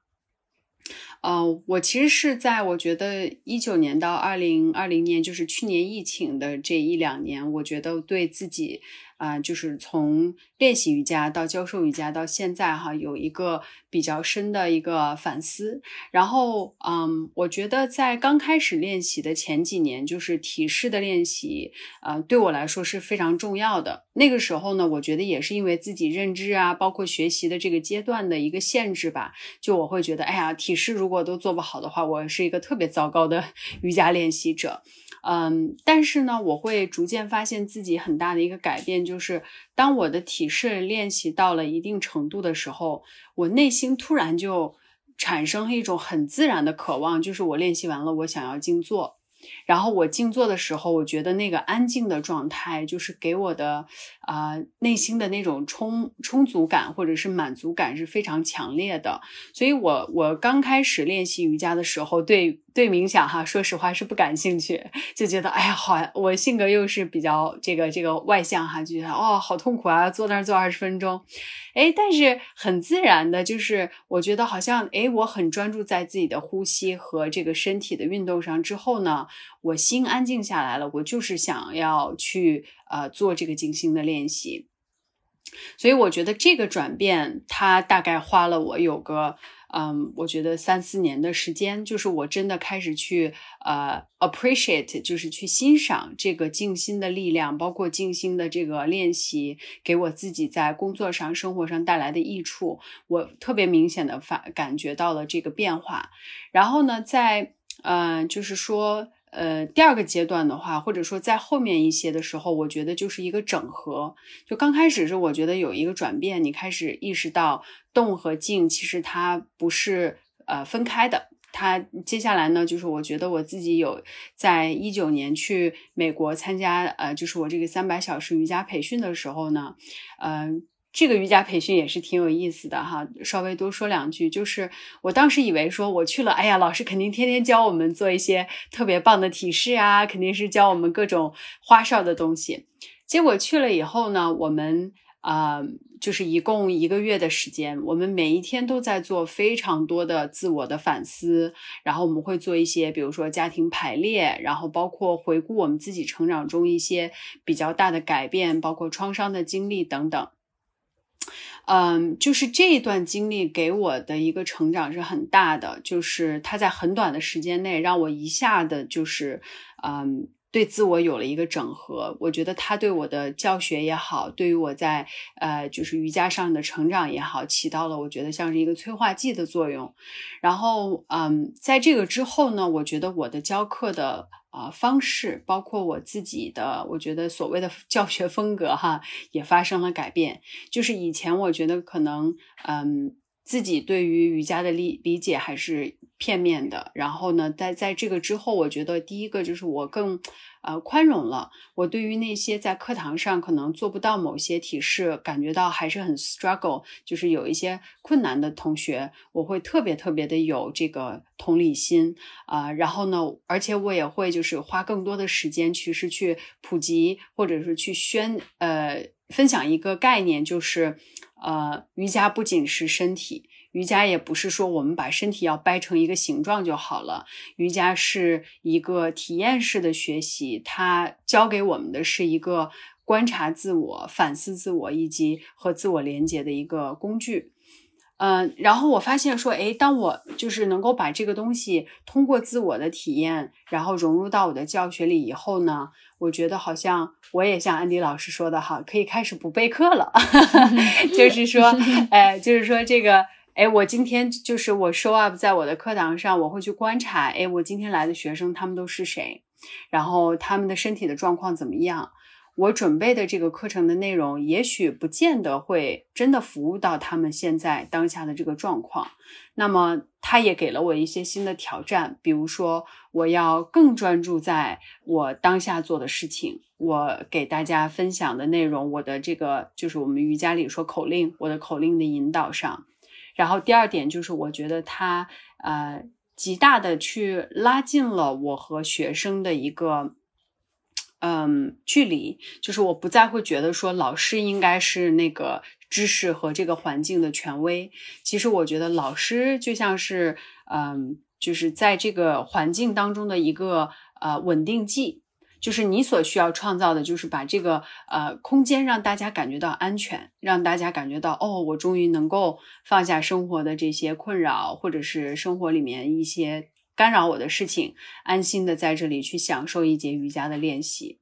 呃，我其实是在我觉得一九年到二零二零年，就是去年疫情的这一两年，我觉得对自己。啊，就是从练习瑜伽到教授瑜伽到现在哈，有一个比较深的一个反思。然后，嗯，我觉得在刚开始练习的前几年，就是体式的练习，呃，对我来说是非常重要的。那个时候呢，我觉得也是因为自己认知啊，包括学习的这个阶段的一个限制吧，就我会觉得，哎呀，体式如如果都做不好的话，我是一个特别糟糕的 瑜伽练习者。嗯，但是呢，我会逐渐发现自己很大的一个改变，就是当我的体式练习到了一定程度的时候，我内心突然就产生了一种很自然的渴望，就是我练习完了，我想要静坐。然后我静坐的时候，我觉得那个安静的状态，就是给我的啊内心的那种充充足感或者是满足感是非常强烈的。所以，我我刚开始练习瑜伽的时候，对对冥想哈，说实话是不感兴趣，就觉得哎呀好，我性格又是比较这个这个外向哈，就觉得哦好痛苦啊，坐那儿坐二十分钟。哎，但是很自然的，就是我觉得好像哎，我很专注在自己的呼吸和这个身体的运动上之后呢，我心安静下来了，我就是想要去呃做这个静心的练习。所以我觉得这个转变，它大概花了我有个。嗯，我觉得三四年的时间，就是我真的开始去呃 appreciate，就是去欣赏这个静心的力量，包括静心的这个练习给我自己在工作上、生活上带来的益处，我特别明显的发感觉到了这个变化。然后呢，在嗯，就是说。呃，第二个阶段的话，或者说在后面一些的时候，我觉得就是一个整合。就刚开始是我觉得有一个转变，你开始意识到动和静其实它不是呃分开的。它接下来呢，就是我觉得我自己有在一九年去美国参加呃，就是我这个三百小时瑜伽培训的时候呢，嗯。这个瑜伽培训也是挺有意思的哈，稍微多说两句，就是我当时以为说我去了，哎呀，老师肯定天天教我们做一些特别棒的体式啊，肯定是教我们各种花哨的东西。结果去了以后呢，我们啊，就是一共一个月的时间，我们每一天都在做非常多的自我的反思，然后我们会做一些，比如说家庭排列，然后包括回顾我们自己成长中一些比较大的改变，包括创伤的经历等等。嗯，就是这一段经历给我的一个成长是很大的，就是他在很短的时间内让我一下的，就是嗯。对自我有了一个整合，我觉得他对我的教学也好，对于我在呃就是瑜伽上的成长也好，起到了我觉得像是一个催化剂的作用。然后，嗯，在这个之后呢，我觉得我的教课的啊方式，包括我自己的，我觉得所谓的 教学风格哈，也发生了改变。就是以前我觉得可能，嗯。自己对于瑜伽的理理解还是片面的，然后呢，在在这个之后，我觉得第一个就是我更呃宽容了。我对于那些在课堂上可能做不到某些体式，感觉到还是很 struggle，就是有一些困难的同学，我会特别特别的有这个同理心啊。然后呢，而且我也会就是花更多的时间去是去普及或者是去宣呃分享一个概念，就是。呃，瑜伽不仅是身体，瑜伽也不是说我们把身体要掰成一个形状就好了。瑜伽是一个体验式的学习，它教给我们的是一个观察自我、反思自我以及和自我连接的一个工具。嗯，然后我发现说，哎，当我就是能够把这个东西通过自我的体验，然后融入到我的教学里以后呢，我觉得好像我也像安迪老师说的哈，可以开始不备课了，就是说，哎，就是说这个，哎，我今天就是我 show up 在我的课堂上，我会去观察，哎，我今天来的学生他们都是谁，然后他们的身体的状况怎么样。我准备的这个课程的内容，也许不见得会真的服务到他们现在当下的这个状况。那么，他也给了我一些新的挑战，比如说，我要更专注在我当下做的事情。我给大家分享的内容，我的这个就是我们瑜伽里说口令，我的口令的引导上。然后第二点就是，我觉得他呃，极大的去拉近了我和学生的一个。嗯，距离就是我不再会觉得说老师应该是那个知识和这个环境的权威。其实我觉得老师就像是，嗯，就是在这个环境当中的一个呃稳定剂。就是你所需要创造的，就是把这个呃空间让大家感觉到安全，让大家感觉到哦，我终于能够放下生活的这些困扰，或者是生活里面一些。干扰我的事情，安心的在这里去享受一节瑜伽的练习，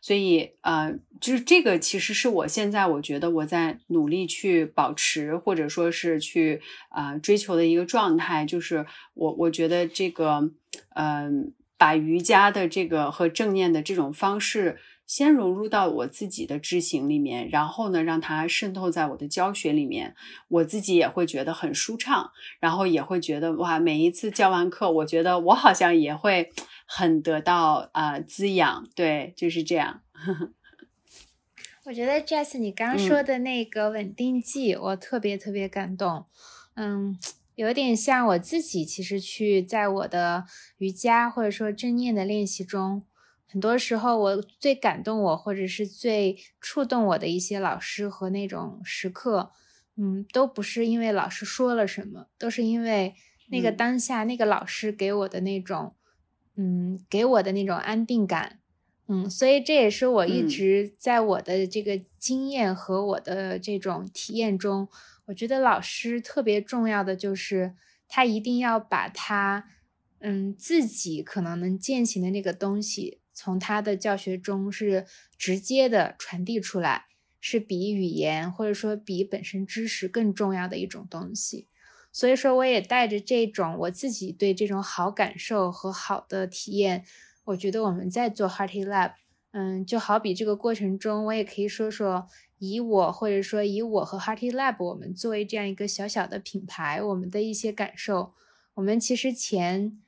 所以呃，就是这个其实是我现在我觉得我在努力去保持或者说是去啊追求的一个状态，就是我我觉得这个嗯，把瑜伽的这个和正念的这种方式。先融入到我自己的知行里面，然后呢，让它渗透在我的教学里面，我自己也会觉得很舒畅，然后也会觉得哇，每一次教完课，我觉得我好像也会很得到啊滋养，对，就是这样。我觉得 Jess，你刚说的那个稳定剂，我特别特别感动，嗯，有点像我自己，其实去在我的瑜伽或者说正念的练习中。很多时候，我最感动我，或者是最触动我的一些老师和那种时刻，嗯，都不是因为老师说了什么，都是因为那个当下那个老师给我的那种，嗯，给我的那种安定感，嗯，所以这也是我一直在我的这个经验和我的这种体验中，我觉得老师特别重要的就是他一定要把他，嗯，自己可能能践行的那个东西。从他的教学中是直接的传递出来，是比语言或者说比本身知识更重要的一种东西。所以说，我也带着这种我自己对这种好感受和好的体验，我觉得我们在做 Hearty Lab，嗯，就好比这个过程中，我也可以说说以我或者说以我和 Hearty Lab 我们作为这样一个小小的品牌，我们的一些感受。我们其实前。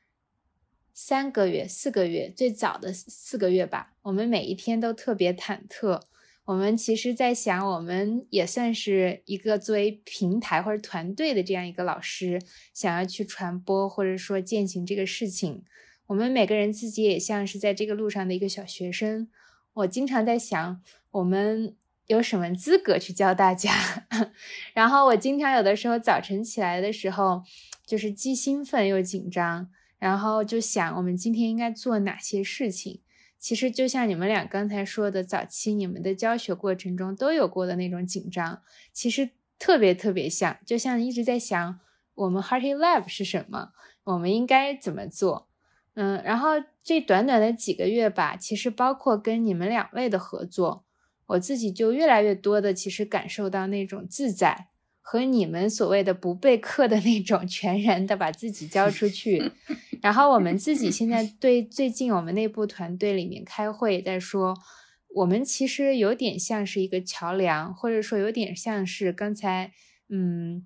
三个月、四个月，最早的四个月吧，我们每一天都特别忐忑，我们其实，在想，我们也算是一个作为平台或者团队的这样一个老师，想要去传播或者说践行这个事情。我们每个人自己也像是在这个路上的一个小学生。我经常在想，我们有什么资格去教大家？然后我经常有的时候早晨起来的时候，就是既兴奋又紧张，然后就想我们今天应该做哪些事情。其实就像你们俩刚才说的，早期你们的教学过程中都有过的那种紧张，其实特别特别像，就像一直在想我们 Hearty Lab 是什么，我们应该怎么做。嗯，然后这短短的几个月吧，其实包括跟你们两位的合作，我自己就越来越多的其实感受到那种自在。和你们所谓的不备课的那种 全然的把自己交出去，然后我们自己现在对最近我们内部团队里面开会在说，我们其实有点像是一个桥梁，或者说有点像是刚才嗯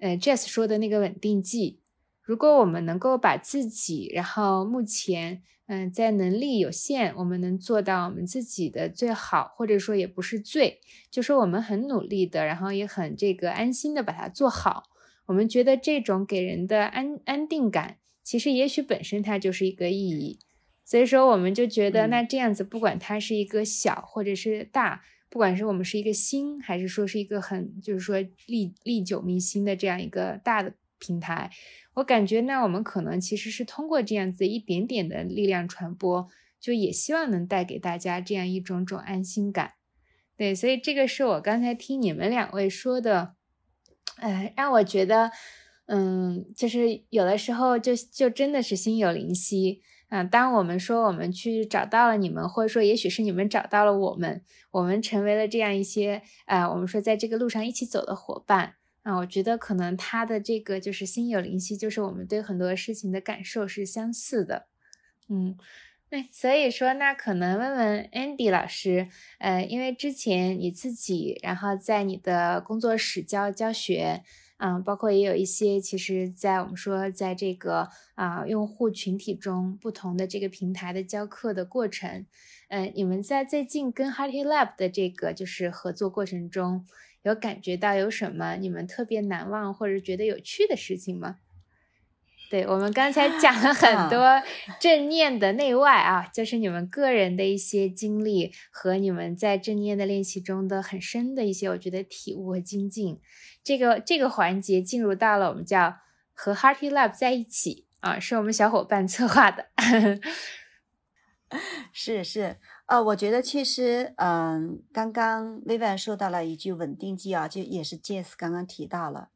呃 Jess 说的那个稳定剂。如果我们能够把自己，然后目前。嗯，在能力有限，我们能做到我们自己的最好，或者说也不是最，就说我们很努力的，然后也很这个安心的把它做好。我们觉得这种给人的安安定感，其实也许本身它就是一个意义。所以说，我们就觉得那这样子，不管它是一个小或者是大，不管是我们是一个新，还是说是一个很就是说历历久弥新的这样一个大的平台。我感觉，那我们可能其实是通过这样子一点点的力量传播，就也希望能带给大家这样一种种安心感。对，所以这个是我刚才听你们两位说的，呃，让我觉得，嗯，就是有的时候就就真的是心有灵犀啊。当我们说我们去找到了你们，或者说也许是你们找到了我们，我们成为了这样一些，呃，我们说在这个路上一起走的伙伴。啊，我觉得可能他的这个就是心有灵犀，就是我们对很多事情的感受是相似的，嗯，对，所以说那可能问问 Andy 老师，呃，因为之前你自己，然后在你的工作室教教学，嗯，包括也有一些，其实，在我们说在这个啊用户群体中不同的这个平台的教课的过程，嗯，你们在最近跟 Hearty Lab 的这个就是合作过程中。有感觉到有什么你们特别难忘或者觉得有趣的事情吗？对我们刚才讲了很多正念的内外啊，就是你们个人的一些经历和你们在正念的练习中的很深的一些，我觉得体悟和精进。这个这个环节进入到了我们叫和 Hearty Lab 在一起啊，是我们小伙伴策划的。是 是。呃，我觉得其实，嗯，刚刚 Vivian 说到了一句稳定剂啊，就也是 Jess 刚刚提到了。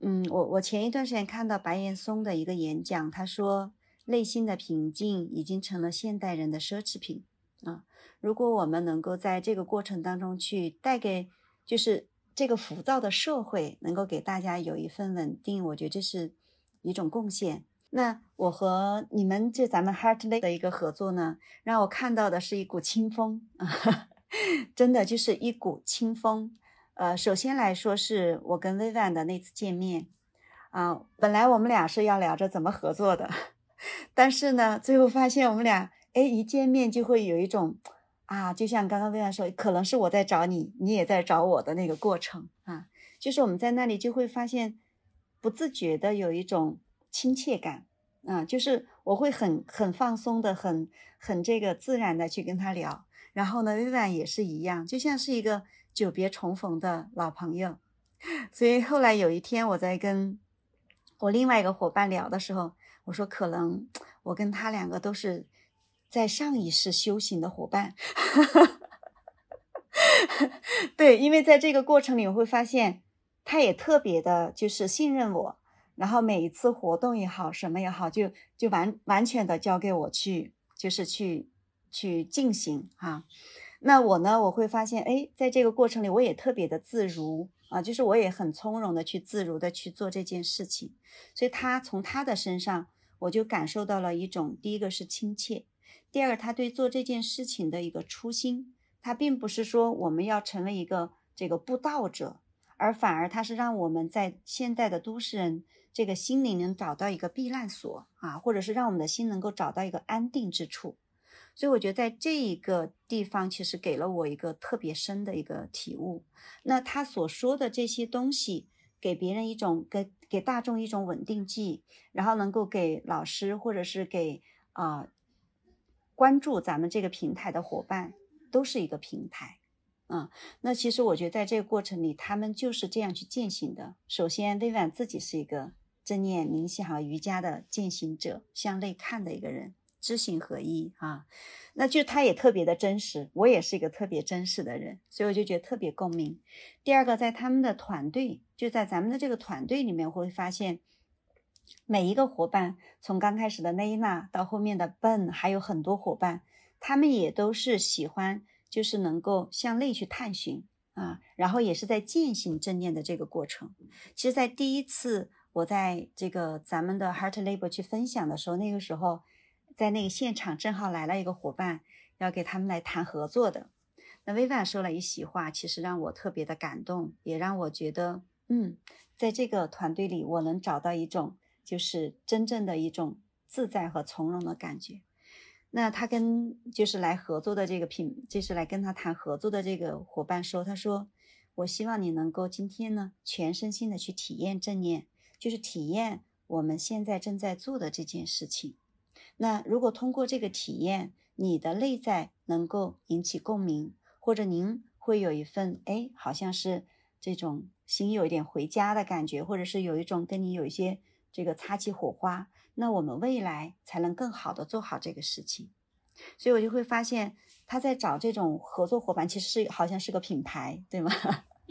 嗯，我我前一段时间看到白岩松的一个演讲，他说内心的平静已经成了现代人的奢侈品啊。如果我们能够在这个过程当中去带给，就是这个浮躁的社会，能够给大家有一份稳定，我觉得这是一种贡献。那我和你们这咱们 Heartly 的一个合作呢，让我看到的是一股清风啊，真的就是一股清风。呃，首先来说是我跟 Vivian 的那次见面啊，本来我们俩是要聊着怎么合作的，但是呢，最后发现我们俩哎一见面就会有一种啊，就像刚刚 Vivian 说，可能是我在找你，你也在找我的那个过程啊，就是我们在那里就会发现不自觉的有一种。亲切感，啊，就是我会很很放松的，很很这个自然的去跟他聊。然后呢，薇薇也是一样，就像是一个久别重逢的老朋友。所以后来有一天，我在跟我另外一个伙伴聊的时候，我说可能我跟他两个都是在上一世修行的伙伴。对，因为在这个过程里，我会发现他也特别的，就是信任我。然后每一次活动也好，什么也好，就就完完全的交给我去，就是去去进行哈。那我呢，我会发现，哎，在这个过程里，我也特别的自如啊，就是我也很从容的去自如的去做这件事情。所以他从他的身上，我就感受到了一种，第一个是亲切，第二个他对做这件事情的一个初心，他并不是说我们要成为一个这个布道者，而反而他是让我们在现代的都市人。这个心灵能找到一个避难所啊，或者是让我们的心能够找到一个安定之处。所以我觉得在这一个地方，其实给了我一个特别深的一个体悟。那他所说的这些东西，给别人一种给给大众一种稳定剂，然后能够给老师或者是给啊关注咱们这个平台的伙伴，都是一个平台。嗯，那其实我觉得在这个过程里，他们就是这样去践行的。首先，薇婉自己是一个正念冥想和瑜伽的践行者，向内看的一个人，知行合一啊。那就他也特别的真实，我也是一个特别真实的人，所以我就觉得特别共鸣。第二个，在他们的团队，就在咱们的这个团队里面，会发现每一个伙伴，从刚开始的奈娜到后面的 Ben，还有很多伙伴，他们也都是喜欢。就是能够向内去探寻啊，然后也是在践行正念的这个过程。其实，在第一次我在这个咱们的 Heart Labor 去分享的时候，那个时候在那个现场正好来了一个伙伴，要给他们来谈合作的。那 Viva 说了一席话，其实让我特别的感动，也让我觉得，嗯，在这个团队里，我能找到一种就是真正的一种自在和从容的感觉。那他跟就是来合作的这个品，就是来跟他谈合作的这个伙伴说，他说：“我希望你能够今天呢，全身心的去体验正念，就是体验我们现在正在做的这件事情。那如果通过这个体验，你的内在能够引起共鸣，或者您会有一份哎，好像是这种心有一点回家的感觉，或者是有一种跟你有一些这个擦起火花。”那我们未来才能更好的做好这个事情，所以我就会发现他在找这种合作伙伴，其实是好像是个品牌，对吗？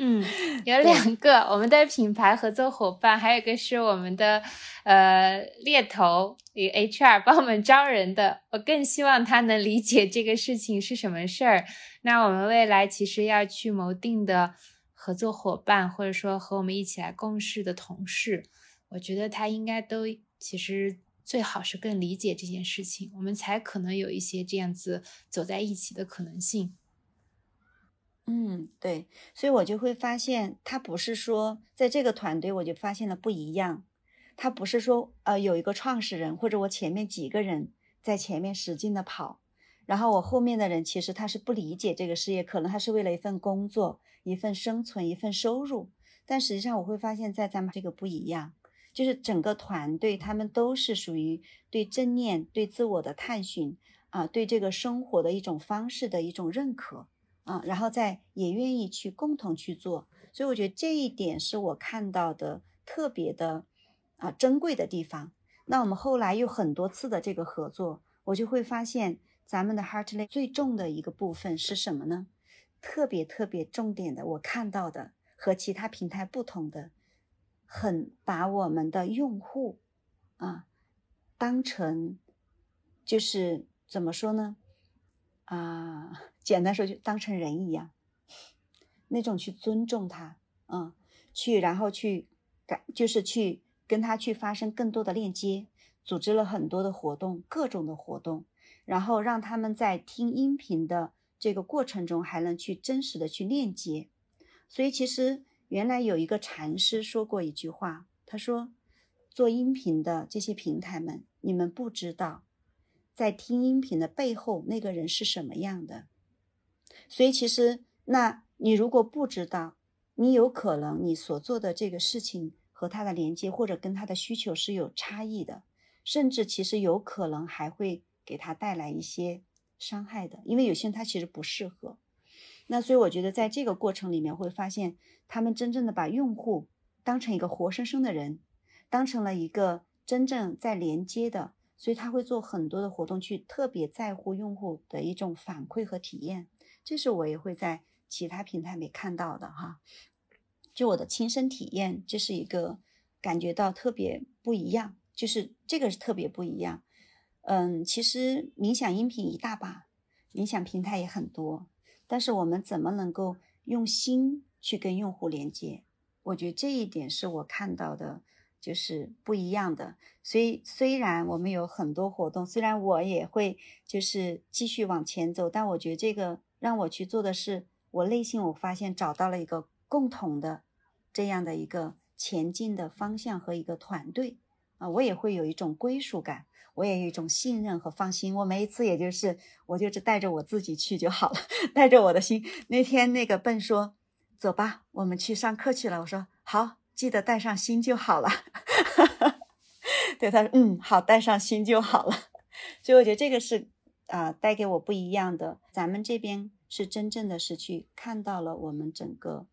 嗯，有两个我们的品牌合作伙伴，还有一个是我们的呃猎头与 HR 帮我们招人的。我更希望他能理解这个事情是什么事儿。那我们未来其实要去谋定的合作伙伴，或者说和我们一起来共事的同事，我觉得他应该都。其实最好是更理解这件事情，我们才可能有一些这样子走在一起的可能性。嗯，对，所以我就会发现，他不是说在这个团队我就发现了不一样，他不是说呃有一个创始人或者我前面几个人在前面使劲的跑，然后我后面的人其实他是不理解这个事业，可能他是为了一份工作、一份生存、一份收入，但实际上我会发现，在咱们这个不一样。就是整个团队，他们都是属于对正念、对自我的探寻啊，对这个生活的一种方式的一种认可啊，然后再也愿意去共同去做。所以我觉得这一点是我看到的特别的啊珍贵的地方。那我们后来有很多次的这个合作，我就会发现咱们的 Heartley 最重的一个部分是什么呢？特别特别重点的，我看到的和其他平台不同的。很把我们的用户啊当成就是怎么说呢啊，简单说就当成人一样，那种去尊重他，嗯，去然后去感就是去跟他去发生更多的链接，组织了很多的活动，各种的活动，然后让他们在听音频的这个过程中还能去真实的去链接，所以其实。原来有一个禅师说过一句话，他说：“做音频的这些平台们，你们不知道，在听音频的背后那个人是什么样的。所以其实，那你如果不知道，你有可能你所做的这个事情和他的连接，或者跟他的需求是有差异的，甚至其实有可能还会给他带来一些伤害的，因为有些人他其实不适合。”那所以我觉得，在这个过程里面会发现，他们真正的把用户当成一个活生生的人，当成了一个真正在连接的，所以他会做很多的活动，去特别在乎用户的一种反馈和体验。这是我也会在其他平台没看到的哈，就我的亲身体验，这是一个感觉到特别不一样，就是这个是特别不一样。嗯，其实冥想音频一大把，冥想平台也很多。但是我们怎么能够用心去跟用户连接？我觉得这一点是我看到的，就是不一样的。所以虽然我们有很多活动，虽然我也会就是继续往前走，但我觉得这个让我去做的是，我内心我发现找到了一个共同的这样的一个前进的方向和一个团队啊，我也会有一种归属感，我也有一种信任和放心。我每一次也就是我就是带着我自己去就好了，带着我的心。那天那个笨说：“走吧，我们去上课去了。”我说：“好，记得带上心就好了。”对他说：“嗯，好，带上心就好了。”所以我觉得这个是啊，带给我不一样的。咱们这边是真正的是去看到了我们整个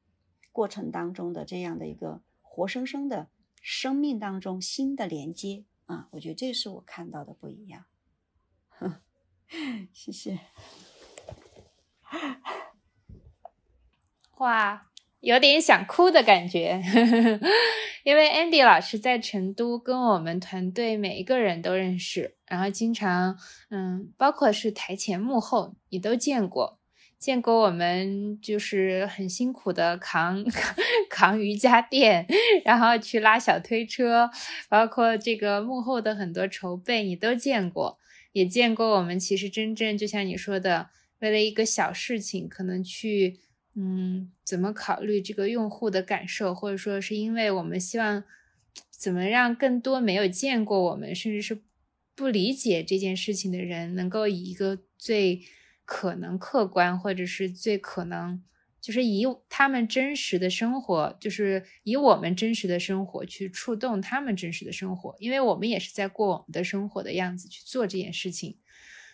过程当中的这样的一个活生生的。生命当中新的连接啊，我觉得这是我看到的不一样。谢谢。哇，有点想哭的感觉，因为 Andy 老师在成都跟我们团队每一个人都认识，然后经常嗯，包括是台前幕后，你都见过。见过我们就是很辛苦的扛 扛瑜伽垫，然后去拉小推车，包括这个幕后的很多筹备，你都见过。也见过我们其实真正就像你说的，为了一个小事情，可能去嗯怎么考虑这个用户的感受，或者说是因为我们希望怎么让更多没有见过我们，甚至是不理解这件事情的人，能够以一个最。可能客观，或者是最可能，就是以他们真实的生活，就是以我们真实的生活去触动他们真实的生活，因为我们也是在过我们的生活的样子去做这件事情。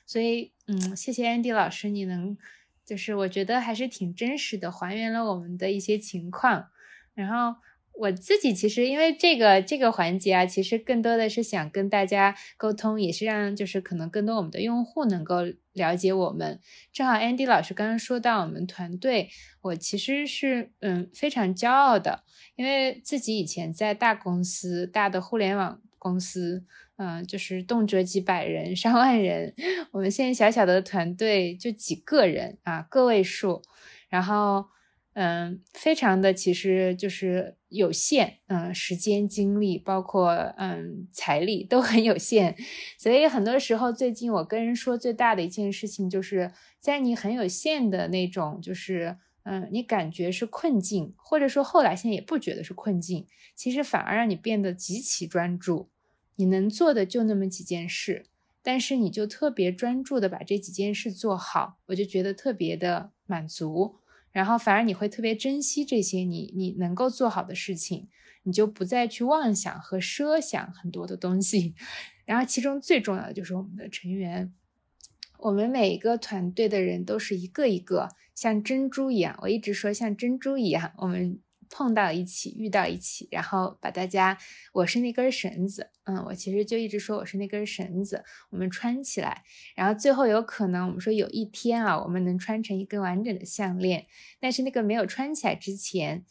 所以，嗯，谢谢 Andy 老师，你能，就是我觉得还是挺真实的，还原了我们的一些情况，然后。我自己其实因为这个这个环节啊，其实更多的是想跟大家沟通，也是让就是可能更多我们的用户能够了解我们。正好 Andy 老师刚刚说到我们团队，我其实是嗯非常骄傲的，因为自己以前在大公司、大的互联网公司，嗯，就是动辄几百人、上万人，我们现在小小的团队就几个人啊，个位数，然后。嗯，非常的，其实就是有限，嗯，时间、精力，包括嗯财力都很有限，所以很多时候，最近我跟人说最大的一件事情，就是在你很有限的那种，就是嗯，你感觉是困境，或者说后来现在也不觉得是困境，其实反而让你变得极其专注，你能做的就那么几件事，但是你就特别专注的把这几件事做好，我就觉得特别的满足。然后反而你会特别珍惜这些你你能够做好的事情，你就不再去妄想和奢想很多的东西。然后其中最重要的就是我们的成员，我们每一个团队的人都是一个一个像珍珠一样，我一直说像珍珠一样，我们。碰到一起，遇到一起，然后把大家，我是那根绳子，嗯，我其实就一直说我是那根绳子，我们穿起来，然后最后有可能我们说有一天啊，我们能穿成一根完整的项链，但是那个没有穿起来之前，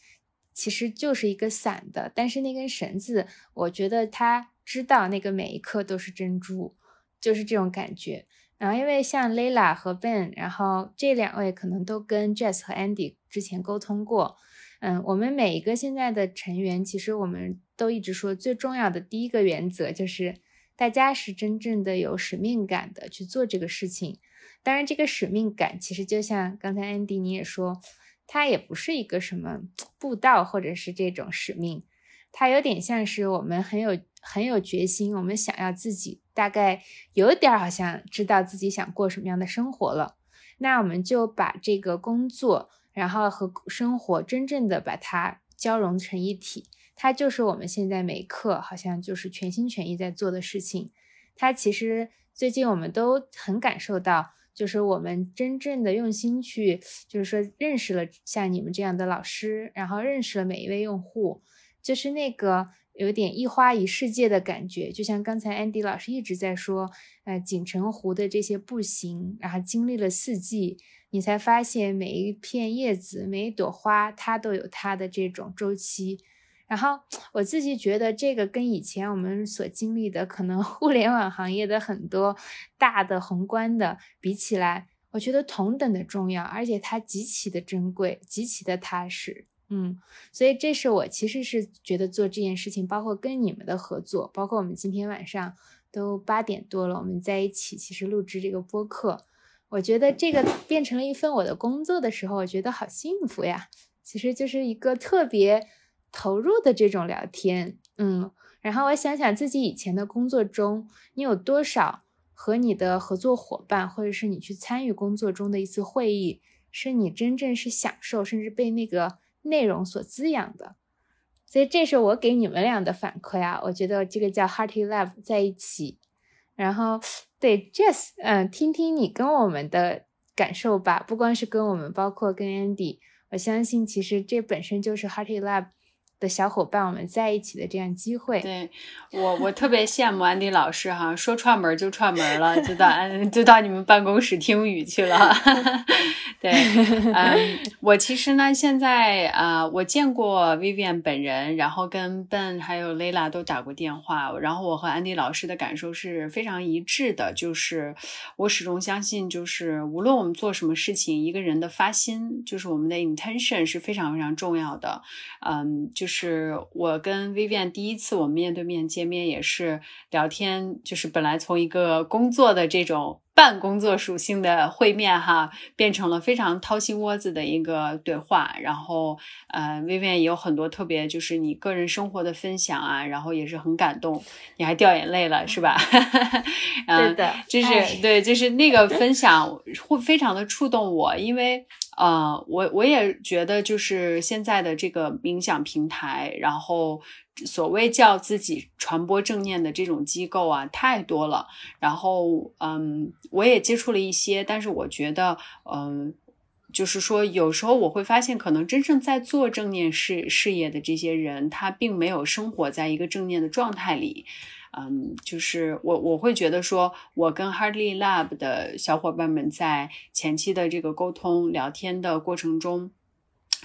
其实就是一个散的，但是那根绳子，我觉得他知道那个每一颗都是珍珠，就是这种感觉。然后因为像 lala 和 Ben，然后这两位可能都跟 Jess 和 Andy 之前沟通过。嗯，我们每一个现在的成员，其实我们都一直说，最重要的第一个原则就是，大家是真正的有使命感的去做这个事情。当然，这个使命感其实就像刚才安迪你也说，它也不是一个什么 布道或者是这种使命，它有点像是我们很有很有决心，我们想要自己大概有点好像知道自己想过什么样的生活了，那我们就把这个工作。然后和生活真正的把它交融成一体，它就是我们现在每一刻好像就是全心全意在做的事情。它其实最近我们都很感受到，就是我们真正的用心去，就是说认识了像你们这样的老师，然后认识了每一位用户，就是那个有点一花一世界的感觉。就像刚才安迪老师一直在说，呃，锦城湖的这些步行，然后经历了四季。你才发现每一片叶子、每一朵花，它都有它的这种周期。然后我自己觉得，这个跟以前我们所经历的可能 互联网行业的很多大的宏观的比起来，我觉得同等的重要，而且它极其的珍贵，极其的踏实。嗯，所以这是我其实是觉得做这件事情，包括跟你们的合作，包括我们今天晚上都八点多了，我们在一起其实录制这个播客。我觉得这个变成了一份我的工作的时候，我觉得好幸福呀！其实就是一个特别投入的这种聊天，嗯，然后我想想自己以前的工作中，你有多少和你的合作伙伴，或者是你去参与工作中的一次会议，是你真正是享受，甚至被那个内容所滋养的。所以这是我给你们俩的反馈啊，我觉得这个叫 Hearty Love 在一起。然后对 Jess，嗯，听听你跟我们的感受吧，不光是跟我们，包括跟 Andy，我相信其实这本身就是 Hearty Love。的小伙伴，我们在一起的这样机会，对我我特别羡慕安迪老师哈，说串门就串门了，就到 就到你们办公室听雨去了。对，嗯，我其实呢，现在啊，我见过 Vivian 本人，然后跟 Ben 还有 Layla 都打过电话，然后我和安迪老师的感受是非常一致的，就是我始终相信，就是无论我们做什么事情，一个人的发心，就是我们的 intention 是非常非常重要的，嗯，就是。是我跟 Vivian 第一次我们面对面见面，也是聊天，就是本来从一个工作的这种。半工作属性的会面哈，变成了非常掏心窝子的一个对话。然后，呃，，Vivian 也有很多特别，就是你个人生活的分享啊，然后也是很感动，你还掉眼泪了是吧？对的，就是对，就是那个分享会非常的触动我，因为呃，我我也觉得就是现在的这个冥想平台，然后。所谓叫自己传播正念的这种机构啊，太多了。然后，嗯，我也接触了一些，但是我觉得，嗯，就是说，有时候我会发现，可能真正在做正念事事业的这些人，他并没有生活在一个正念的状态里。嗯，就是我我会觉得说，我跟 Hardly Lab 的小伙伴们在前期的这个沟通聊天的过程中。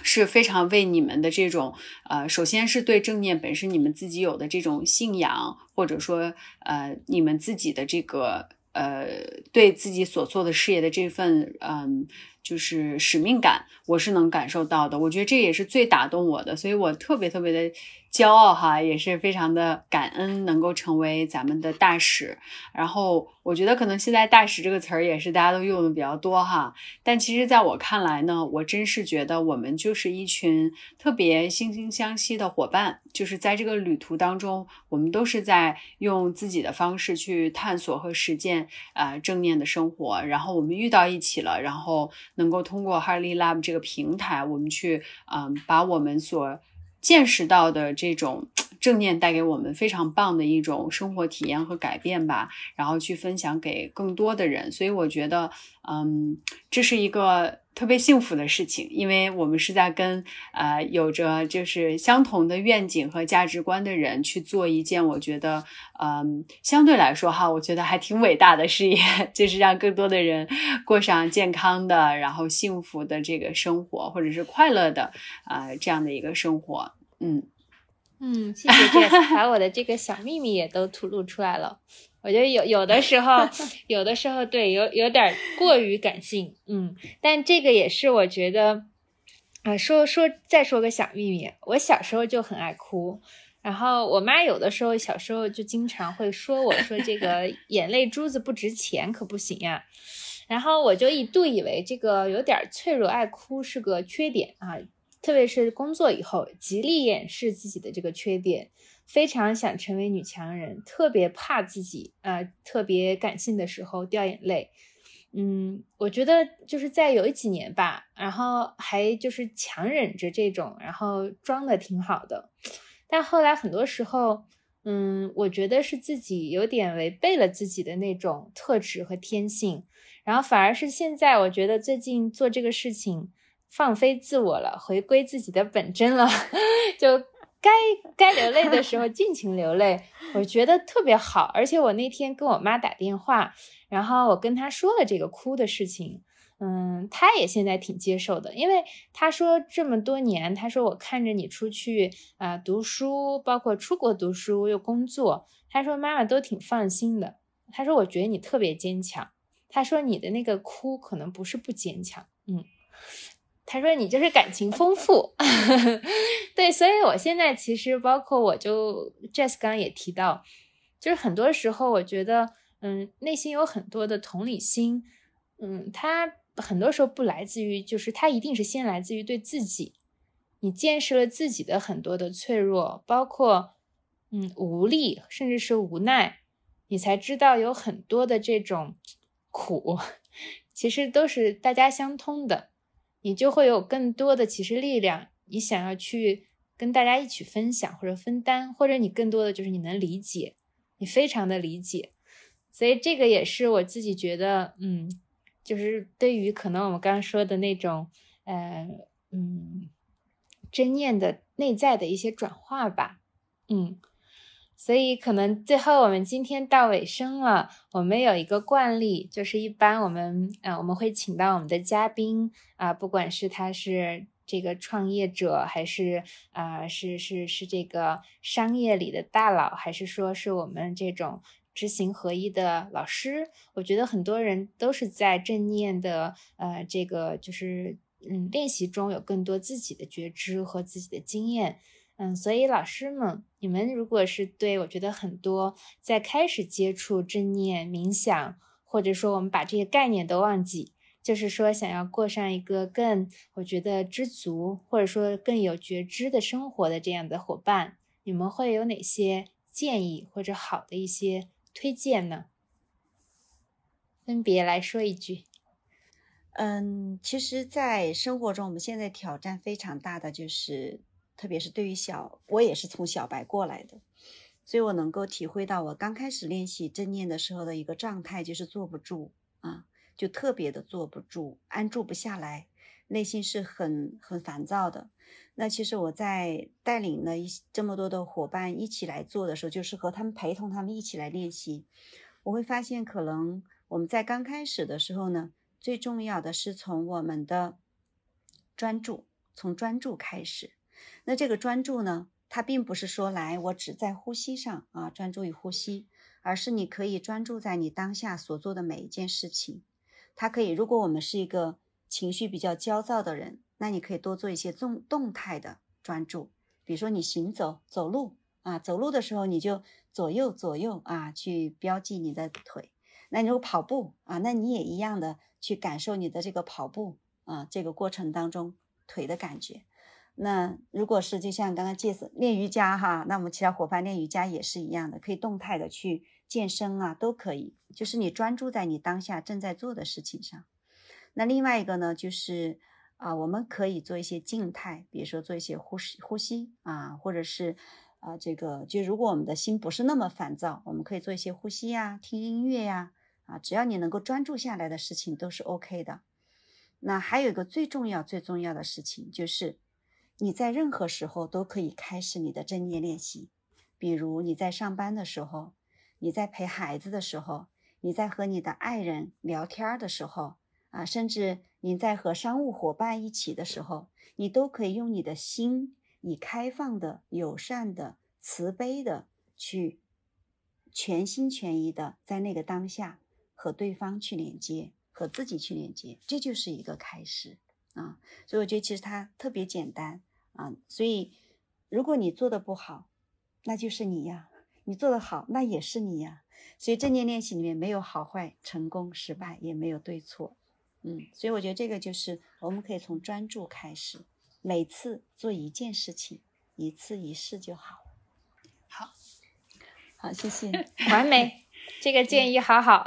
是非常为你们的这种，呃，首先是对正念本身你们自己有的这种信仰，或者说，呃，你们自己的这个，呃，对自己所做的事业的这份，嗯。就是使命感，我是能感受到的。我觉得这也是最打动我的，所以我特别特别的骄傲哈，也是非常的感恩能够成为咱们的大使。然后我觉得可能现在“大使”这个词儿也是大家都用的比较多哈，但其实在我看来呢，我真是觉得我们就是一群特别惺惺相惜的伙伴，就是在这个旅途当中，我们都是在用自己的方式去探索和实践啊正念的生活。然后我们遇到一起了，然后。能够通过 Harley Lab 这个平台，我们去嗯，把我们所见识到的这种正念带给我们非常棒的一种生活体验和改变吧，然后去分享给更多的人。所以我觉得，嗯，这是一个。特别幸福的事情，因为我们是在跟呃有着就是相同的愿景和价值观的人去做一件我觉得嗯相对来说哈，我觉得还挺伟大的事业，就是让更多的人过上健康的然后幸福的这个生活，或者是快乐的啊这样的一个生活。嗯。嗯，谢谢 Jess，把我的这个小秘密也都吐露出来了。我觉得有 有的时候，有的时候对有有点过于感性，嗯，但这个也是我觉得，啊，说说再说个小秘密，我小时候就很爱哭，然后我妈有的时候小时候就经常会说我说这个 眼泪珠子不值钱，可不行呀，然后我就一度以为这个有点脆弱爱哭是个缺点啊，特别是工作以后，极力掩饰自己的这个缺点。非常想成为女强人，特别怕自己啊，特别感性的时候掉眼泪。嗯，我觉得就是在有几年吧，然后还就是强忍着这种，然后装的挺好的。但后来很多时候，嗯，我觉得是自己有点违背了自己的那种特质和天性，然后反而是现在，我觉得最近做这个事情，放飞自我了，回归自己的本真了，就。该该流泪的时候尽情流泪，我觉得特别好。而且我那天跟我妈打电话，然后我跟她说了这个哭的事情，嗯，她也现在挺接受的，因为她说这么多年，她说我看着你出去啊读书，包括出国读书又工作，她说妈妈都挺放心的。她说我觉得你特别坚强，她说你的那个哭可能不是不坚强，嗯。他说：“你就是感情丰富，对，所以我现在其实包括我就 Jess 刚刚也提到，就是很多时候我觉得，嗯，内心有很多的同理心，嗯，他很多时候不来自于，就是他一定是先来自于对自己，你见识了自己的很多的脆弱，包括嗯无力，甚至是无奈，你才知道有很多的这种苦，其实都是大家相通的，你就会有更多的其实力量，你想要去跟大家一起分享或者分担，或者你更多的就是你能理解，你非常的理解，所以这个也是我自己觉得，嗯，就是对于可能我们刚刚说的那种，呃，嗯。真念的内在的一些转化吧，嗯，所以可能最后我们今天到尾声了，我们有一个惯例，就是一般我们啊我们会请到我们的嘉宾啊，不管是他是这个创业者，还是啊是是是这个商业里的大佬，还是说是我们这种知行合一的老师，我觉得很多人都是在正念的呃这个就是。嗯，练习中有更多自己的觉知和自己的经验，嗯，所以老师们，你们如果是对我觉得很多在开始接触正念冥想，或者说我们把这些概念都忘记，就是说想要过上一个更我觉得知足，或者说更有觉知的生活的这样的伙伴，你们会有哪些建议或者好的一些推荐呢？分别来说一句。嗯，其实，在生活中，我们现在挑战非常大的，就是特别是对于小，我也是从小白过来的，所以我能够体会到，我刚开始练习正念的时候的一个状态，就是坐不住啊，就特别的坐不住，安住不下来，内心是很很烦躁的。那其实我在带领了一这么多的伙伴一起来做的时候，就是和他们陪同他们一起来练习，我会发现，可能我们在刚开始的时候呢。最重要的是从我们的专注，从专注开始。那这个专注呢，它并不是说来我只在呼吸上啊，专注于呼吸，而是你可以专注在你当下所做的每一件事情。它可以，如果我们是一个情绪比较焦躁的人，那你可以多做一些动动态的专注，比如说你行走走路啊，走路的时候你就左右左右啊，去标记你的腿。那你如果跑步啊，那你也一样的。去感受你的这个跑步啊，这个过程当中腿的感觉。那如果是就像刚刚介绍练瑜伽哈，那我们其他伙伴练瑜伽也是一样的，可以动态的去健身啊，都可以。就是你专注在你当下正在做的事情上。那另外一个呢，就是啊，我们可以做一些静态，比如说做一些呼吸呼吸啊，或者是啊，这个就如果我们的心不是那么烦躁，我们可以做一些呼吸呀，听音乐呀。啊，只要你能够专注下来的事情都是 OK 的。那还有一个最重要、最重要的事情，就是你在任何时候都可以开始你的正念练习。比如你在上班的时候，你在陪孩子的时候，你在和你的爱人聊天的时候，啊，甚至你在和商务伙伴一起的时候，你都可以用你的心，以开放的、友善的、慈悲的去全心全意的在那个当下。和对方去连接，和自己去连接，这就是一个开始啊！所以我觉得其实它特别简单啊。所以如果你做的不好，那就是你呀；你做的好，那也是你呀。所以正念练习里面没有好坏、成功、失败，也没有对错。嗯，所以我觉得这个就是我们可以从专注开始，每次做一件事情，一次一试就好了。好，好，谢谢，完美。这个建议好好，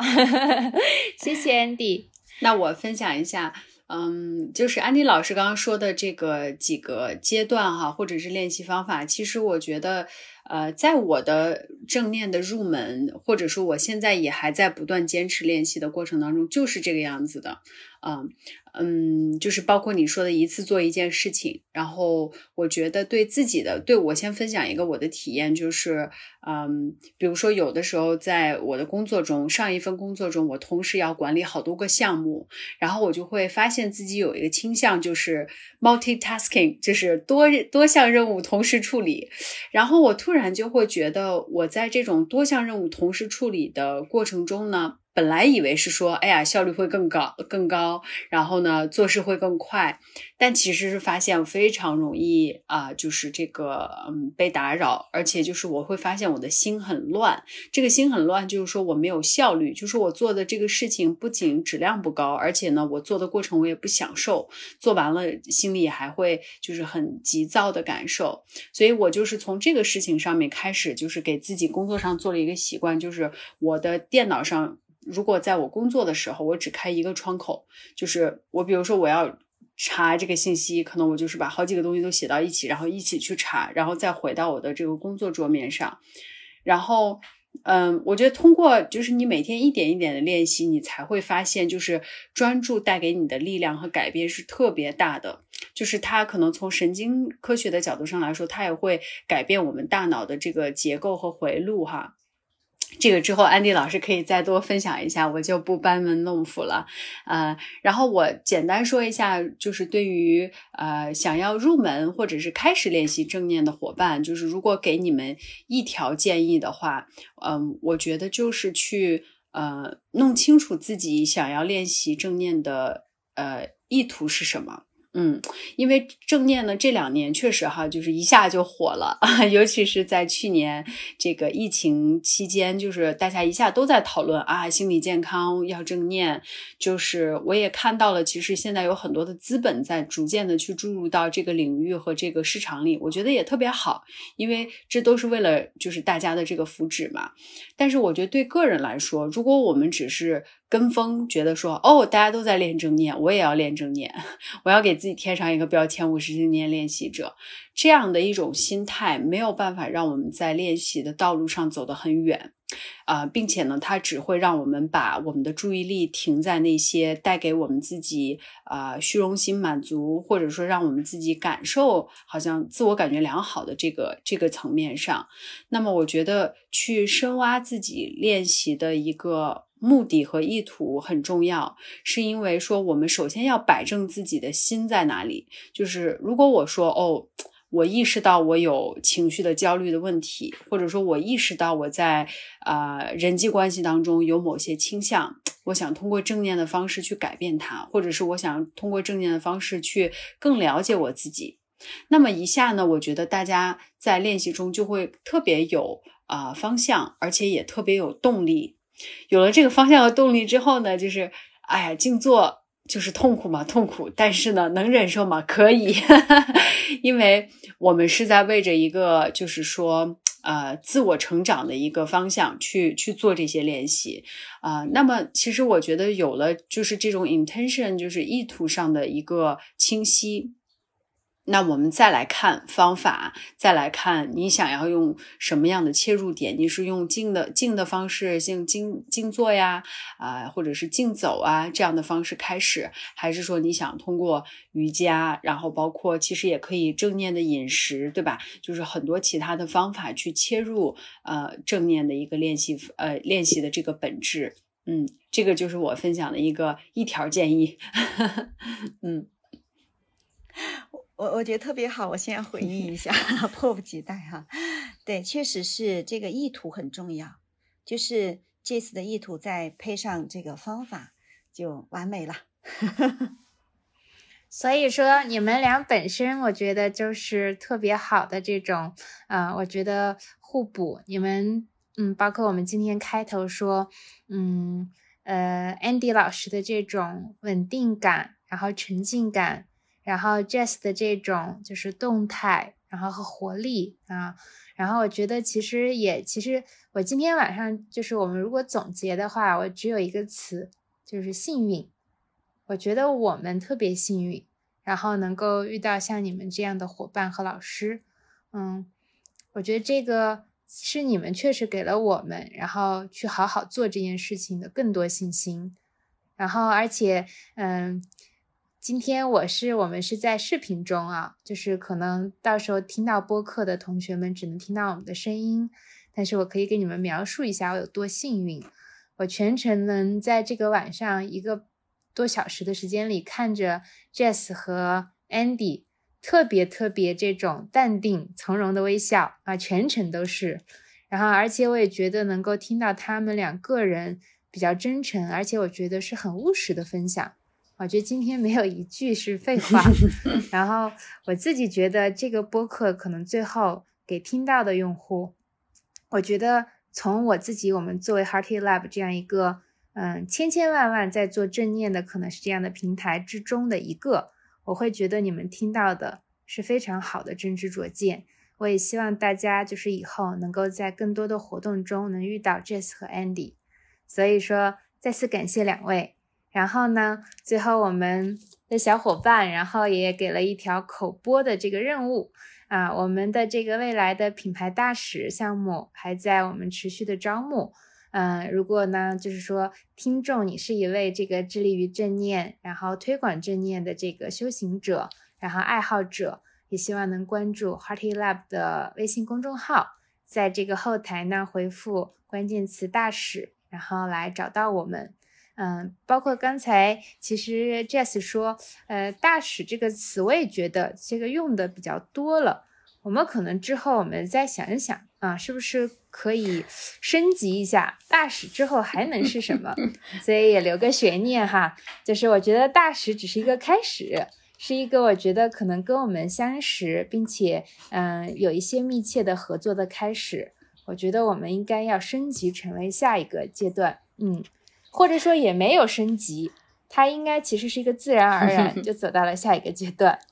谢谢 Andy。那我分享一下，嗯，就是安迪老师刚刚说的这个几个阶段哈，或者是练习方法，其实我觉得，呃，在我的正念的入门，或者说我现在也还在不断坚持练习的过程当中，就是这个样子的，嗯。嗯，就是包括你说的一次做一件事情，然后我觉得对自己的，对我先分享一个我的体验，就是，嗯，比如说有的时候在我的工作中，上一份工作中，我同时要管理好多个项目，然后我就会发现自己有一个倾向，就是 multitasking，就是多多项任务同时处理，然后我突然就会觉得，我在这种多项任务同时处理的过程中呢。本来以为是说，哎呀，效率会更高更高，然后呢，做事会更快，但其实是发现非常容易啊，就是这个嗯被打扰，而且就是我会发现我的心很乱。这个心很乱，就是说我没有效率，就是我做的这个事情不仅质量不高，而且呢，我做的过程我也不享受，做完了心里还会就是很急躁的感受。所以我就是从这个事情上面开始，就是给自己工作上做了一个习惯，就是我的电脑上。如果在我工作的时候，我只开一个窗口，就是我比如说我要查这个信息，可能我就是把好几个东西都写到一起，然后一起去查，然后再回到我的这个工作桌面上。然后，嗯，我觉得通过就是你每天一点一点的练习，你才会发现，就是专注带给你的力量和改变是特别大的。就是它可能从神经科学的角度上来说，它也会改变我们大脑的这个结构和回路，哈。这个之后，安迪老师可以再多分享一下，我就不班门弄斧了。呃，然后我简单说一下，就是对于呃想要入门或者是开始练习正念的伙伴，就是如果给你们一条建议的话，嗯，我觉得就是去呃弄清楚自己想要练习正念的呃意图是什么。嗯，因为正念呢，这两年确实哈，就是一下就火了，尤其是在去年这个疫情期间，就是大家一下都在讨论啊，心理健康要正念。就是我也看到了，其实现在有很多的资本在逐渐的去注入到这个领域和这个市场里，我觉得也特别好，因为这都是为了就是大家的这个福祉嘛。但是我觉得对个人来说，如果我们只是跟风，觉得说哦，大家都在练正念，我也要练正念，我要给自己贴上一个标签，我是正念练习者，这样的一种心态没有办法让我们在练习的道路上走得很远，啊，并且呢，它只会让我们把我们的注意力停在那些带给我们自己啊虚荣心满足，或者说让我们自己感受好像自我感觉良好的这个这个层面上。那么，我觉得去深挖自己练习的一个。目的和意图很重要，是因为说我们首先要摆正自己的心在哪里。就是如果我说哦，我意识到我有情绪的焦虑的问题，或者说我意识到我在啊人际关系当中有某些倾向，我想通过正念的方式去改变它，或者是我想通过正念的方式去更了解我自己。那么一下呢，我觉得大家在练习中就会特别有啊方向，而且也特别有动力。有了这个方向和动力之后呢，就是，哎呀，静坐就是痛苦嘛，痛苦，但是呢，能忍受吗？可以，因为我们是在为着一个，就是说，呃，自我成长的一个方向去去做这些练习啊。那么，其实我觉得有了就是这种 intention，就是意图上的一个清晰。那我们再来看方法，再来看你想要用什么样的切入点？你是用静的静的方式，静静静坐呀，啊，或者是静走啊这样的方式开始，还是说你想通过瑜伽，然后包括其实也可以正念的饮食，对吧？就是很多其他的方法去切入呃正念的一个练习，呃练习的这个本质。嗯，这个就是我分享的一个一条建议。嗯。我我觉得特别好，我先回应一下，迫不及待哈。对，确实是这个意图很重要，就是这次的意图再配上这个方法，就完美了。所以说，你们俩本身我觉得就是特别好的这种，呃，我觉得互补。你们，嗯，包括我们今天开头说，嗯，呃，Andy 老师的这种稳定感，然后沉浸感。然后 Jazz 的这种就是动态，然后和活力啊，然后我觉得其实也其实我今天晚上就是我们如果总结的话，我只有一个词，就是幸运。我觉得我们特别幸运，然后能够遇到像你们这样的伙伴和老师，嗯，我觉得这个是你们确实给了我们，然后去好好做这件事情的更多信心，然后而且嗯。今天我是我们是在视频中啊，就是可能到时候听到播客的同学们只能听到我们的声音，但是我可以给你们描述一下我有多幸运，我全程能在这个晚上一个多小时的时间里看着 Jess 和 Andy 特别特别这种淡定从容的微笑啊，全程都是，然后而且我也觉得能够听到他们两个人比较真诚，而且我觉得是很务实的分享。我觉得今天没有一句是废话。然后我自己觉得这个播客可能最后给听到的用户，我觉得从我自己，我们作为 Hearty Lab 这样一个嗯千千万万在做正念的可能是这样的平台之中的一个，我会觉得你们听到的是非常好的真知灼见。我也希望大家就是以后能够在更多的活动中能遇到 Jess 和 Andy。所以说，再次感谢两位。然后呢，最后我们的小伙伴，然后也给了一条口播的这个任务啊。我们的这个未来的品牌大使项目还在我们持续的招募。嗯，如果呢，就是说听众你是一位这个致力于正念，然后推广正念的这个修行者，然后爱好者，也希望能关注 Hearty Lab 的微信公众号，在这个后台呢回复关键词大使。然后来找到我们，嗯，包括刚才其实 Jess 说，呃，大使这个词，我也觉得这个用的比较多了。我们可能之后我们再想一想啊，是不是可以升级一下大使之后还能是什么？所以也留个悬念哈。就是我觉得大使只是一个开始，是一个我觉得可能跟我们相识，并且嗯有一些密切的合作的开始。我觉得我们应该要升级成为下一个阶段，嗯，或者说也没有升级，它应该其实是一个自然而然 就走到了下一个阶段。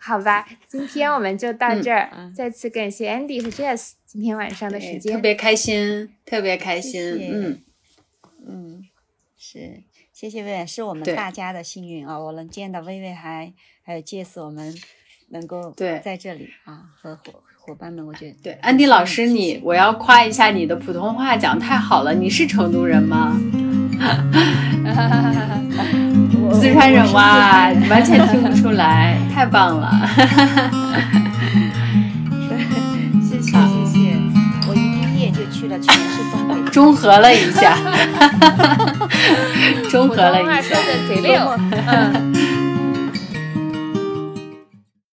好吧，今天我们就到这儿，再次感谢 Andy 和 Jess 今天晚上的时间，特别开心，特别开心，嗯嗯，是，谢谢薇薇，是我们大家的幸运啊，我能见到薇薇，还还有 Jess，我们能够对在这里啊，合伙。伙伴们，我觉得对安迪老师，你我要夸一下你的普通话讲太好了。你是成都人吗？四川人哇，完全听不出来，太棒了。谢谢谢谢，我一毕业就去了全是东北，中和了一下，中和了一下，说的贼溜，嗯。